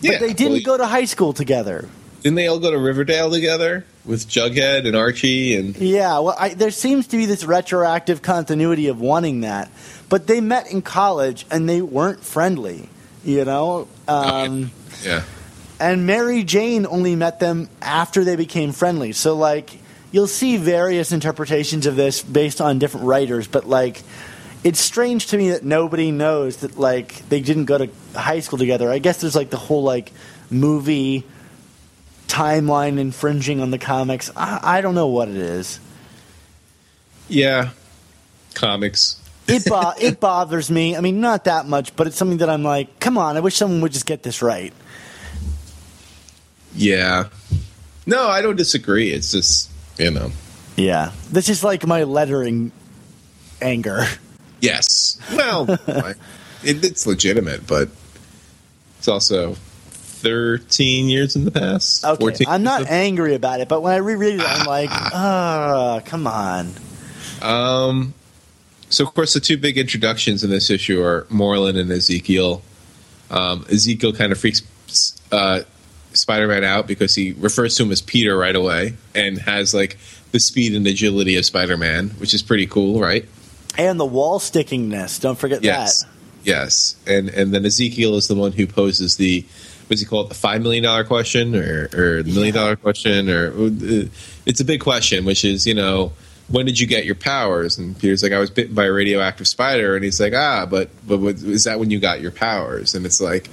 Speaker 8: yeah,
Speaker 7: but they didn't
Speaker 8: well,
Speaker 7: go to high school together.
Speaker 8: Didn't they all go to Riverdale together with Jughead and Archie and
Speaker 7: Yeah, well, I, there seems to be this retroactive continuity of wanting that, but they met in college and they weren't friendly, you know. Um,
Speaker 8: yeah,
Speaker 7: and Mary Jane only met them after they became friendly. So, like, you'll see various interpretations of this based on different writers, but like, it's strange to me that nobody knows that like they didn't go to high school together. I guess there's like the whole like movie timeline infringing on the comics. I, I don't know what it is.
Speaker 8: yeah. Comics.
Speaker 7: It bo- it bothers me. I mean, not that much, but it's something that I'm like, come on. I wish someone would just get this right.
Speaker 8: Yeah. No, I don't disagree. It's just you know.
Speaker 7: Yeah, this is like my lettering anger.
Speaker 8: Yes. Well, I- it, it's legitimate, but it's also 13 years in the past.
Speaker 7: Okay,
Speaker 8: 14
Speaker 7: I'm not angry about it, but when I reread it, I'm like, ah, come on.
Speaker 8: Um, so, of course, the two big introductions in this issue are Morlun and Ezekiel. Um, Ezekiel kind of freaks uh, Spider Man out because he refers to him as Peter right away and has like the speed and agility of Spider Man, which is pretty cool, right?
Speaker 7: And the wall stickingness. Don't forget
Speaker 8: Yes.
Speaker 7: that.
Speaker 8: Yes. And and then Ezekiel is the one who poses the what does he call it? The five million dollar question or or the million dollar question or uh, it's a big question, which is, you know, when did you get your powers? And Peter's like, I was bitten by a radioactive spider, and he's like, ah, but but what, is that when you got your powers? And it's like,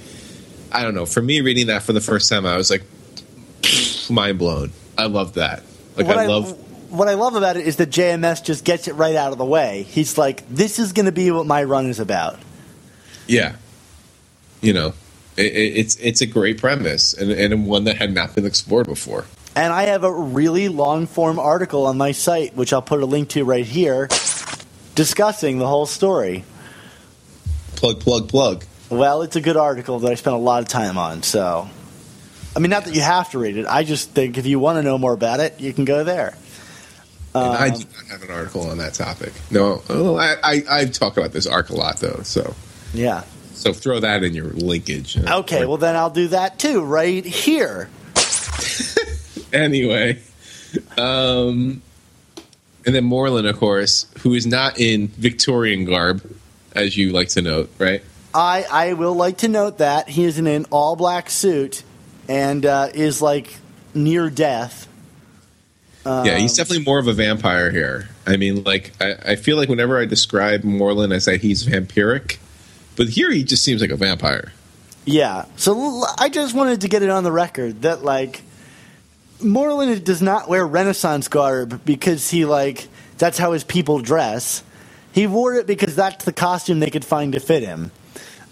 Speaker 8: I don't know. For me, reading that for the first time, I was like, mind blown. I love that. Like
Speaker 7: what
Speaker 8: I love.
Speaker 7: what I love about it is that JMS just gets it right out of the way. He's like, this is going to be what my run is about.
Speaker 8: Yeah, you know, it, it, it's it's a great premise and and one that had not been explored before.
Speaker 7: And I have a really long form article on my site, which I'll put a link to right here, discussing the whole story.
Speaker 8: Plug, plug, plug.
Speaker 7: Well, it's a good article that I spent a lot of time on. So, I mean, not that you have to read it. I just think if you want to know more about it, you can go there.
Speaker 8: And I
Speaker 7: Um,
Speaker 8: do not have an article on that topic. No, well, I, I I talk about this arc a lot though. So
Speaker 7: Yeah.
Speaker 8: so throw that in your linkage.
Speaker 7: Okay. Well, then I'll do that too, right here.
Speaker 8: anyway, um, and then Morlun, of course, who is not in Victorian garb, as you like to note, right?
Speaker 7: I I will like to note that he is in an all black suit and uh, is like near death.
Speaker 8: yeah, he's
Speaker 7: Um,
Speaker 8: definitely more of a vampire here. I mean, like I, I feel like whenever I describe Morlun, I say he's vampiric, but here he just seems like a vampire.
Speaker 7: Yeah. So I just wanted to get it on the record that like Morlun does not wear Renaissance garb because he like that's how his people dress. He wore it because that's the costume they could find to fit him.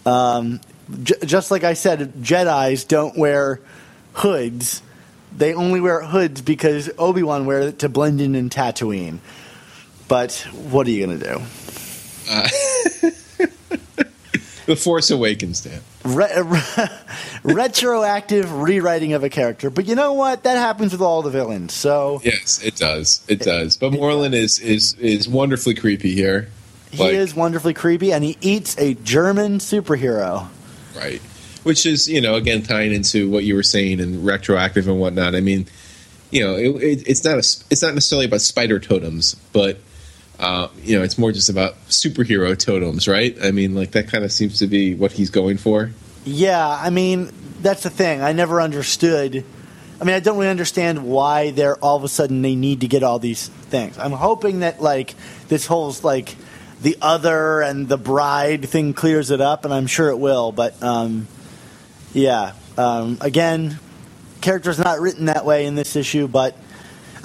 Speaker 7: Um, j- just like I said, Jedi's don't wear hoods. They only wear hoods because Obi Wan wear it to blend in in Tatooine. But what are you gonna do?
Speaker 8: The Force Awakens, Dan.
Speaker 7: Re- re- retroactive rewriting of a character. But you know what? That happens with all the villains. So
Speaker 8: Yes, it does. It does. But Morlun is is is wonderfully creepy here.
Speaker 7: he
Speaker 8: Like-
Speaker 7: is wonderfully creepy, and he eats a German superhero.
Speaker 8: Right. Which is, you know, again tying into what you were saying and retroactive and whatnot. I mean, you know, it, it, it's not a, it's not necessarily about spider totems, but uh, you know, it's more just about superhero totems, right? I mean, like that kind of seems to be what he's going for.
Speaker 7: Yeah, I mean that's the thing. I never understood. I mean, I don't really understand why they're all of a sudden they need to get all these things. I'm hoping that like this whole like the other and the bride thing clears it up, and I'm sure it will. But um, yeah, um, again, character's not written that way in this issue, but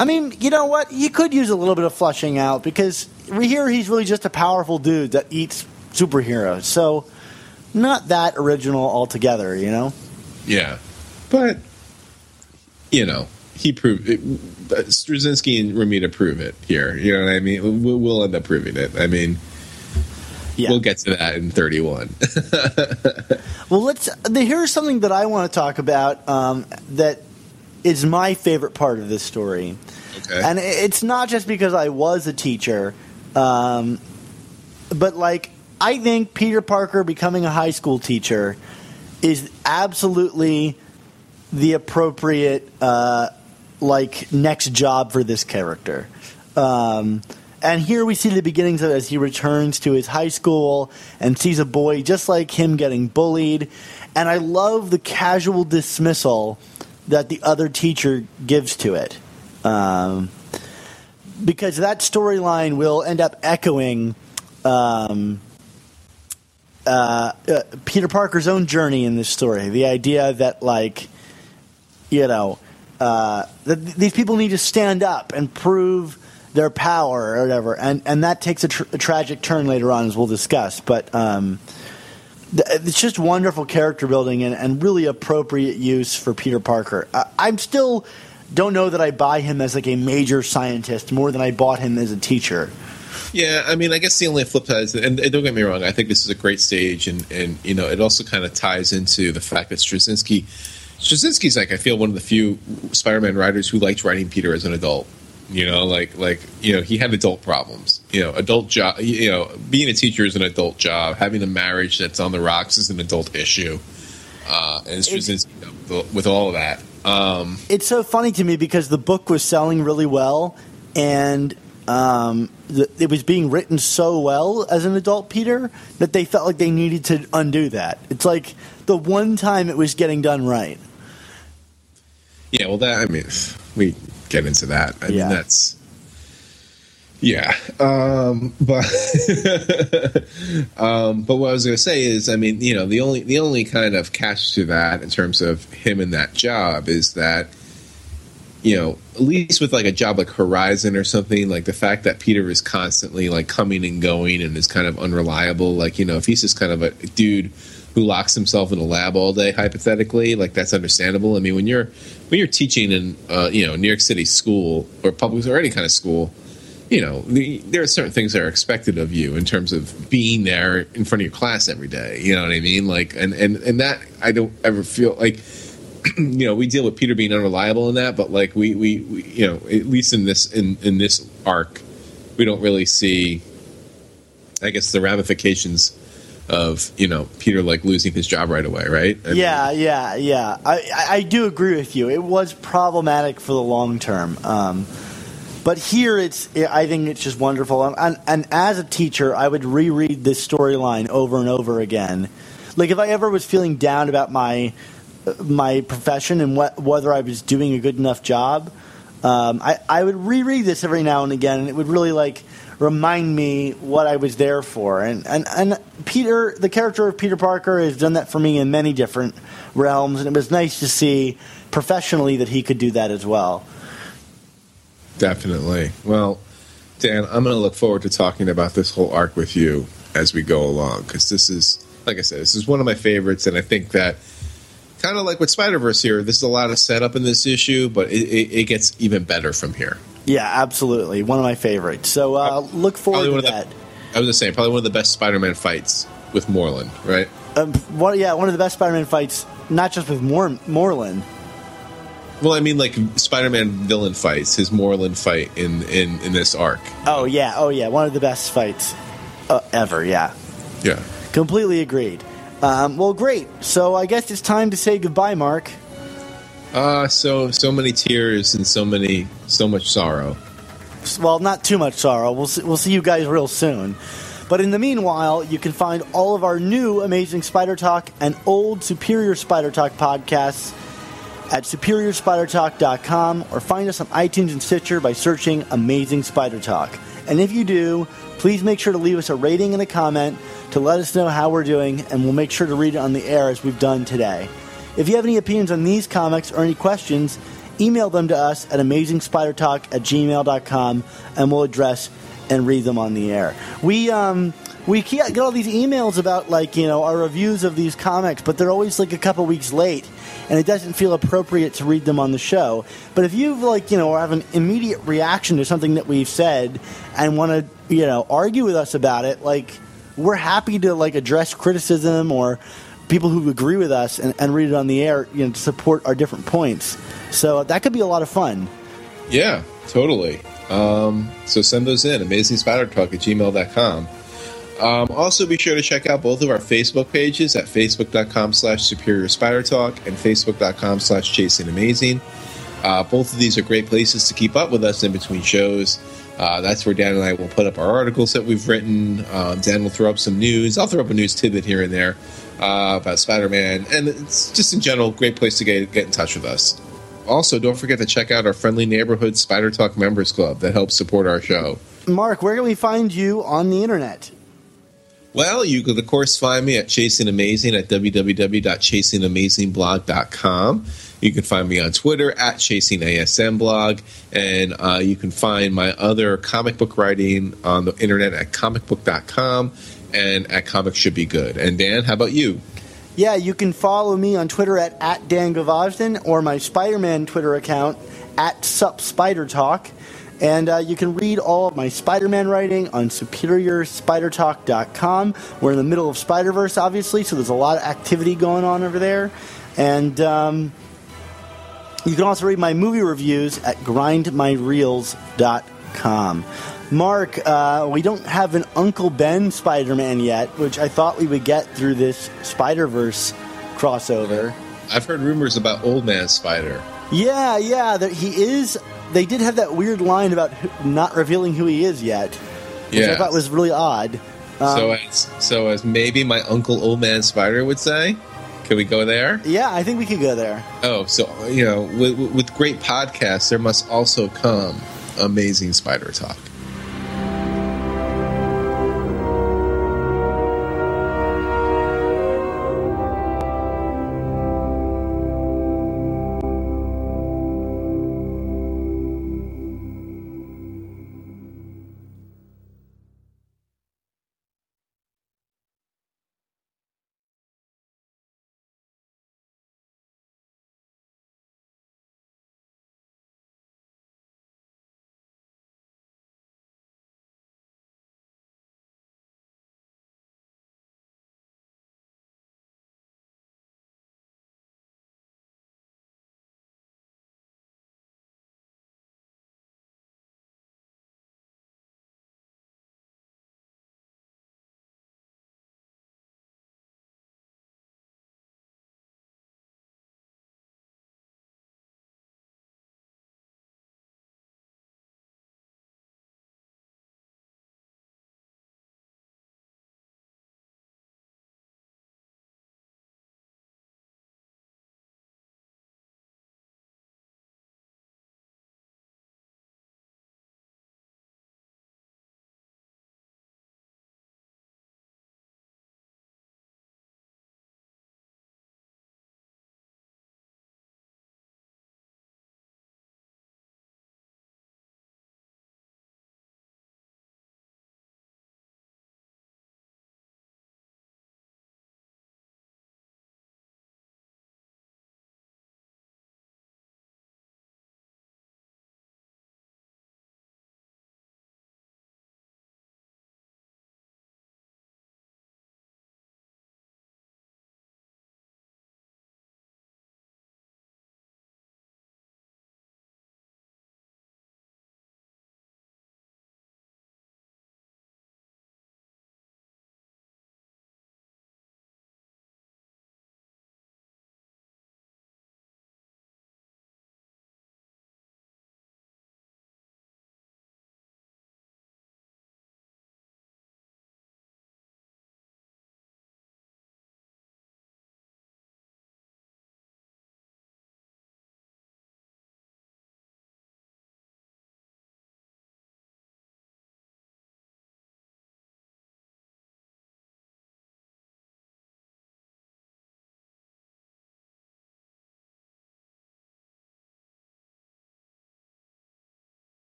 Speaker 7: I mean, you know what? You could use a little bit of flushing out because here he's really just a powerful dude that eats superheroes. So not that original altogether, you know.
Speaker 8: Yeah, but you know, he proved it, Straczynski and Romita prove it here. You know what I mean? We'll, we'll end up proving it. I mean,
Speaker 7: Yeah.
Speaker 8: we'll get to that in thirty-one.
Speaker 7: Well, let's. Here's something that I want to talk about um, that is my favorite part of this story,
Speaker 8: okay.
Speaker 7: and it's not just because I was a teacher, um, but like I think Peter Parker becoming a high school teacher is absolutely the appropriate uh, like next job for this character. Um, and here we see the beginnings of it as he returns to his high school and sees a boy just like him getting bullied. And I love the casual dismissal that the other teacher gives to it. Um, because that storyline will end up echoing um, uh, uh, Peter Parker's own journey in this story. The idea that, like, you know, uh, that th- these people need to stand up and prove their power or whatever, and and that takes a, tr- a tragic turn later on, as we'll discuss. But um, it's just wonderful character building and, and really appropriate use for Peter Parker. I, I'm still don't know that I buy him as like a major scientist more than I bought him as a teacher.
Speaker 8: Yeah, I mean, I guess the only flip side is, and, don't get me wrong, I think this is a great stage, and and you know, it also kind of ties into the fact that Straczynski, Straczynski's like I feel one of the few Spider-Man writers who liked writing Peter as an adult. You know, like like you know, he had adult problems. You know, adult job. You know, being a teacher is an adult job. Having a marriage that's on the rocks is an adult issue. Uh, and Straczynski, you know, with all of that, um,
Speaker 7: it's so funny to me because the book was selling really well and um, the, it was being written so well as an adult Peter that they felt like they needed to undo that. It's like the one time it was getting done right.
Speaker 8: Yeah, well, that I mean, we get into that. I
Speaker 7: Yeah.
Speaker 8: mean, that's yeah. Um, but um, but what I was going to say is, I mean, you know, the only the only kind of catch to that in terms of him in that job is that you know, at least with like a job like Horizon or something, like the fact that Peter is constantly like coming and going and is kind of unreliable. Like, you know, if he's just kind of a dude who locks himself in a lab all day, hypothetically, like that's understandable. I mean, when you're when you're teaching in uh, you know New York City school or public or any kind of school, you know, the, there are certain things that are expected of you in terms of being there in front of your class every day. You know what I mean? Like, and and and that I don't ever feel like you know we deal with Peter being unreliable in that, but like we, we, we you know at least in this in in this arc, we don't really see, I guess, the ramifications of you know Peter like losing his job right away, right? I mean,
Speaker 7: Yeah, yeah, yeah. I, I, I do agree with you. It was problematic for the long term. Um, but here, it's I think it's just wonderful. And, and, and as a teacher, I would reread this storyline over and over again. Like if I ever was feeling down about my my profession and what, whether I was doing a good enough job. Um, I, I would reread this every now and again, and it would really like remind me what I was there for. And, and and Peter, the character of Peter Parker, has done that for me in many different realms, and it was nice to see professionally that he could do that as well.
Speaker 8: Definitely. Well, Dan, I'm going to look forward to talking about this whole arc with you as we go along because this is, like I said, this is one of my favorites, and I think that kind of like with Spider Verse here, this is a lot of setup in this issue, but it, it, it, gets even better from here.
Speaker 7: Yeah, absolutely, one of my favorites. So uh, look forward to that.
Speaker 8: The, I was just saying, probably one of the best Spider-Man fights with Morlun, right?
Speaker 7: Um, one, yeah, one of the best Spider-Man fights, not just with Mor-.
Speaker 8: Well, I mean, like Spider-Man villain fights, his Morlun fight in in in this arc.
Speaker 7: Oh yeah, oh yeah, one of the best fights uh, ever. Yeah,
Speaker 8: yeah,
Speaker 7: completely agreed. Um, well, great. So I guess it's time to say goodbye, Mark.
Speaker 8: Uh, so so many tears and so many so much sorrow.
Speaker 7: Well, not too much sorrow. We'll see, we'll see you guys real soon. But in the meanwhile, you can find all of our new Amazing Spider Talk and old Superior Spider Talk podcasts at superiorspidertalk.com or find us on iTunes and Stitcher by searching Amazing Spider Talk. And if you do, please make sure to leave us a rating and a comment to let us know how we're doing, and we'll make sure to read it on the air as we've done today. If you have any opinions on these comics or any questions, email them to us at amazingspidertalk at gmail.com, and we'll address and read them on the air. We, um, we get all these emails about like you know our reviews of these comics, but they're always like a couple weeks late, and it doesn't feel appropriate to read them on the show. But if you've like you know have an immediate reaction to something that we've said and want to you know argue with us about it, like we're happy to like address criticism or people who agree with us and, and read it on the air, you know, to support our different points. So that could be a lot of fun.
Speaker 8: Yeah, totally. Um, so send those in, amazingspidertalk at gmail.com. Um, also, be sure to check out both of our Facebook pages at facebook.com slash superior spider talk and facebook.com slash chasing amazing. Uh, both of these are great places to keep up with us in between shows. Uh, that's where Dan and I will put up our articles that we've written. Um, Dan will throw up some news. I'll throw up a news tidbit here and there uh, about Spider Man. And it's just in general, great place to get, get in touch with us. Also, don't forget to check out our friendly neighborhood Spider Talk Members Club that helps support our show.
Speaker 7: Mark, where can we find you on the internet?
Speaker 8: Well, you could, of course, find me at Chasing Amazing at www.chasingamazingblog.com. You can find me on Twitter at ChasingASMblog, and uh, you can find my other comic book writing on the internet at comicbook.com and at Comics Should Be Good. And Dan, how about you?
Speaker 7: Yeah, you can follow me on Twitter at, at Dan Gvozden or my Spider Man Twitter account at Sup Spider Talk. And uh, you can read all of my Spider Man writing on superiorspidertalk.com. We're in the middle of Spider Verse, obviously, so there's a lot of activity going on over there. And um, you can also read my movie reviews at grindmyreels.com. Mark, uh, we don't have an Uncle Ben Spider Man yet, which I thought we would get through this Spider Verse crossover.
Speaker 8: I've heard rumors about Old Man Spider.
Speaker 7: Yeah, yeah, that he is. They did have that weird line about not revealing who he is yet, which
Speaker 8: Yeah.
Speaker 7: I thought was really odd. Um,
Speaker 8: so as so as maybe my uncle Old Man Spider would say, can we go there?
Speaker 7: yeah, I think we could go there.
Speaker 8: Oh, so you know, with, with great podcasts, there must also come amazing Spider Talk.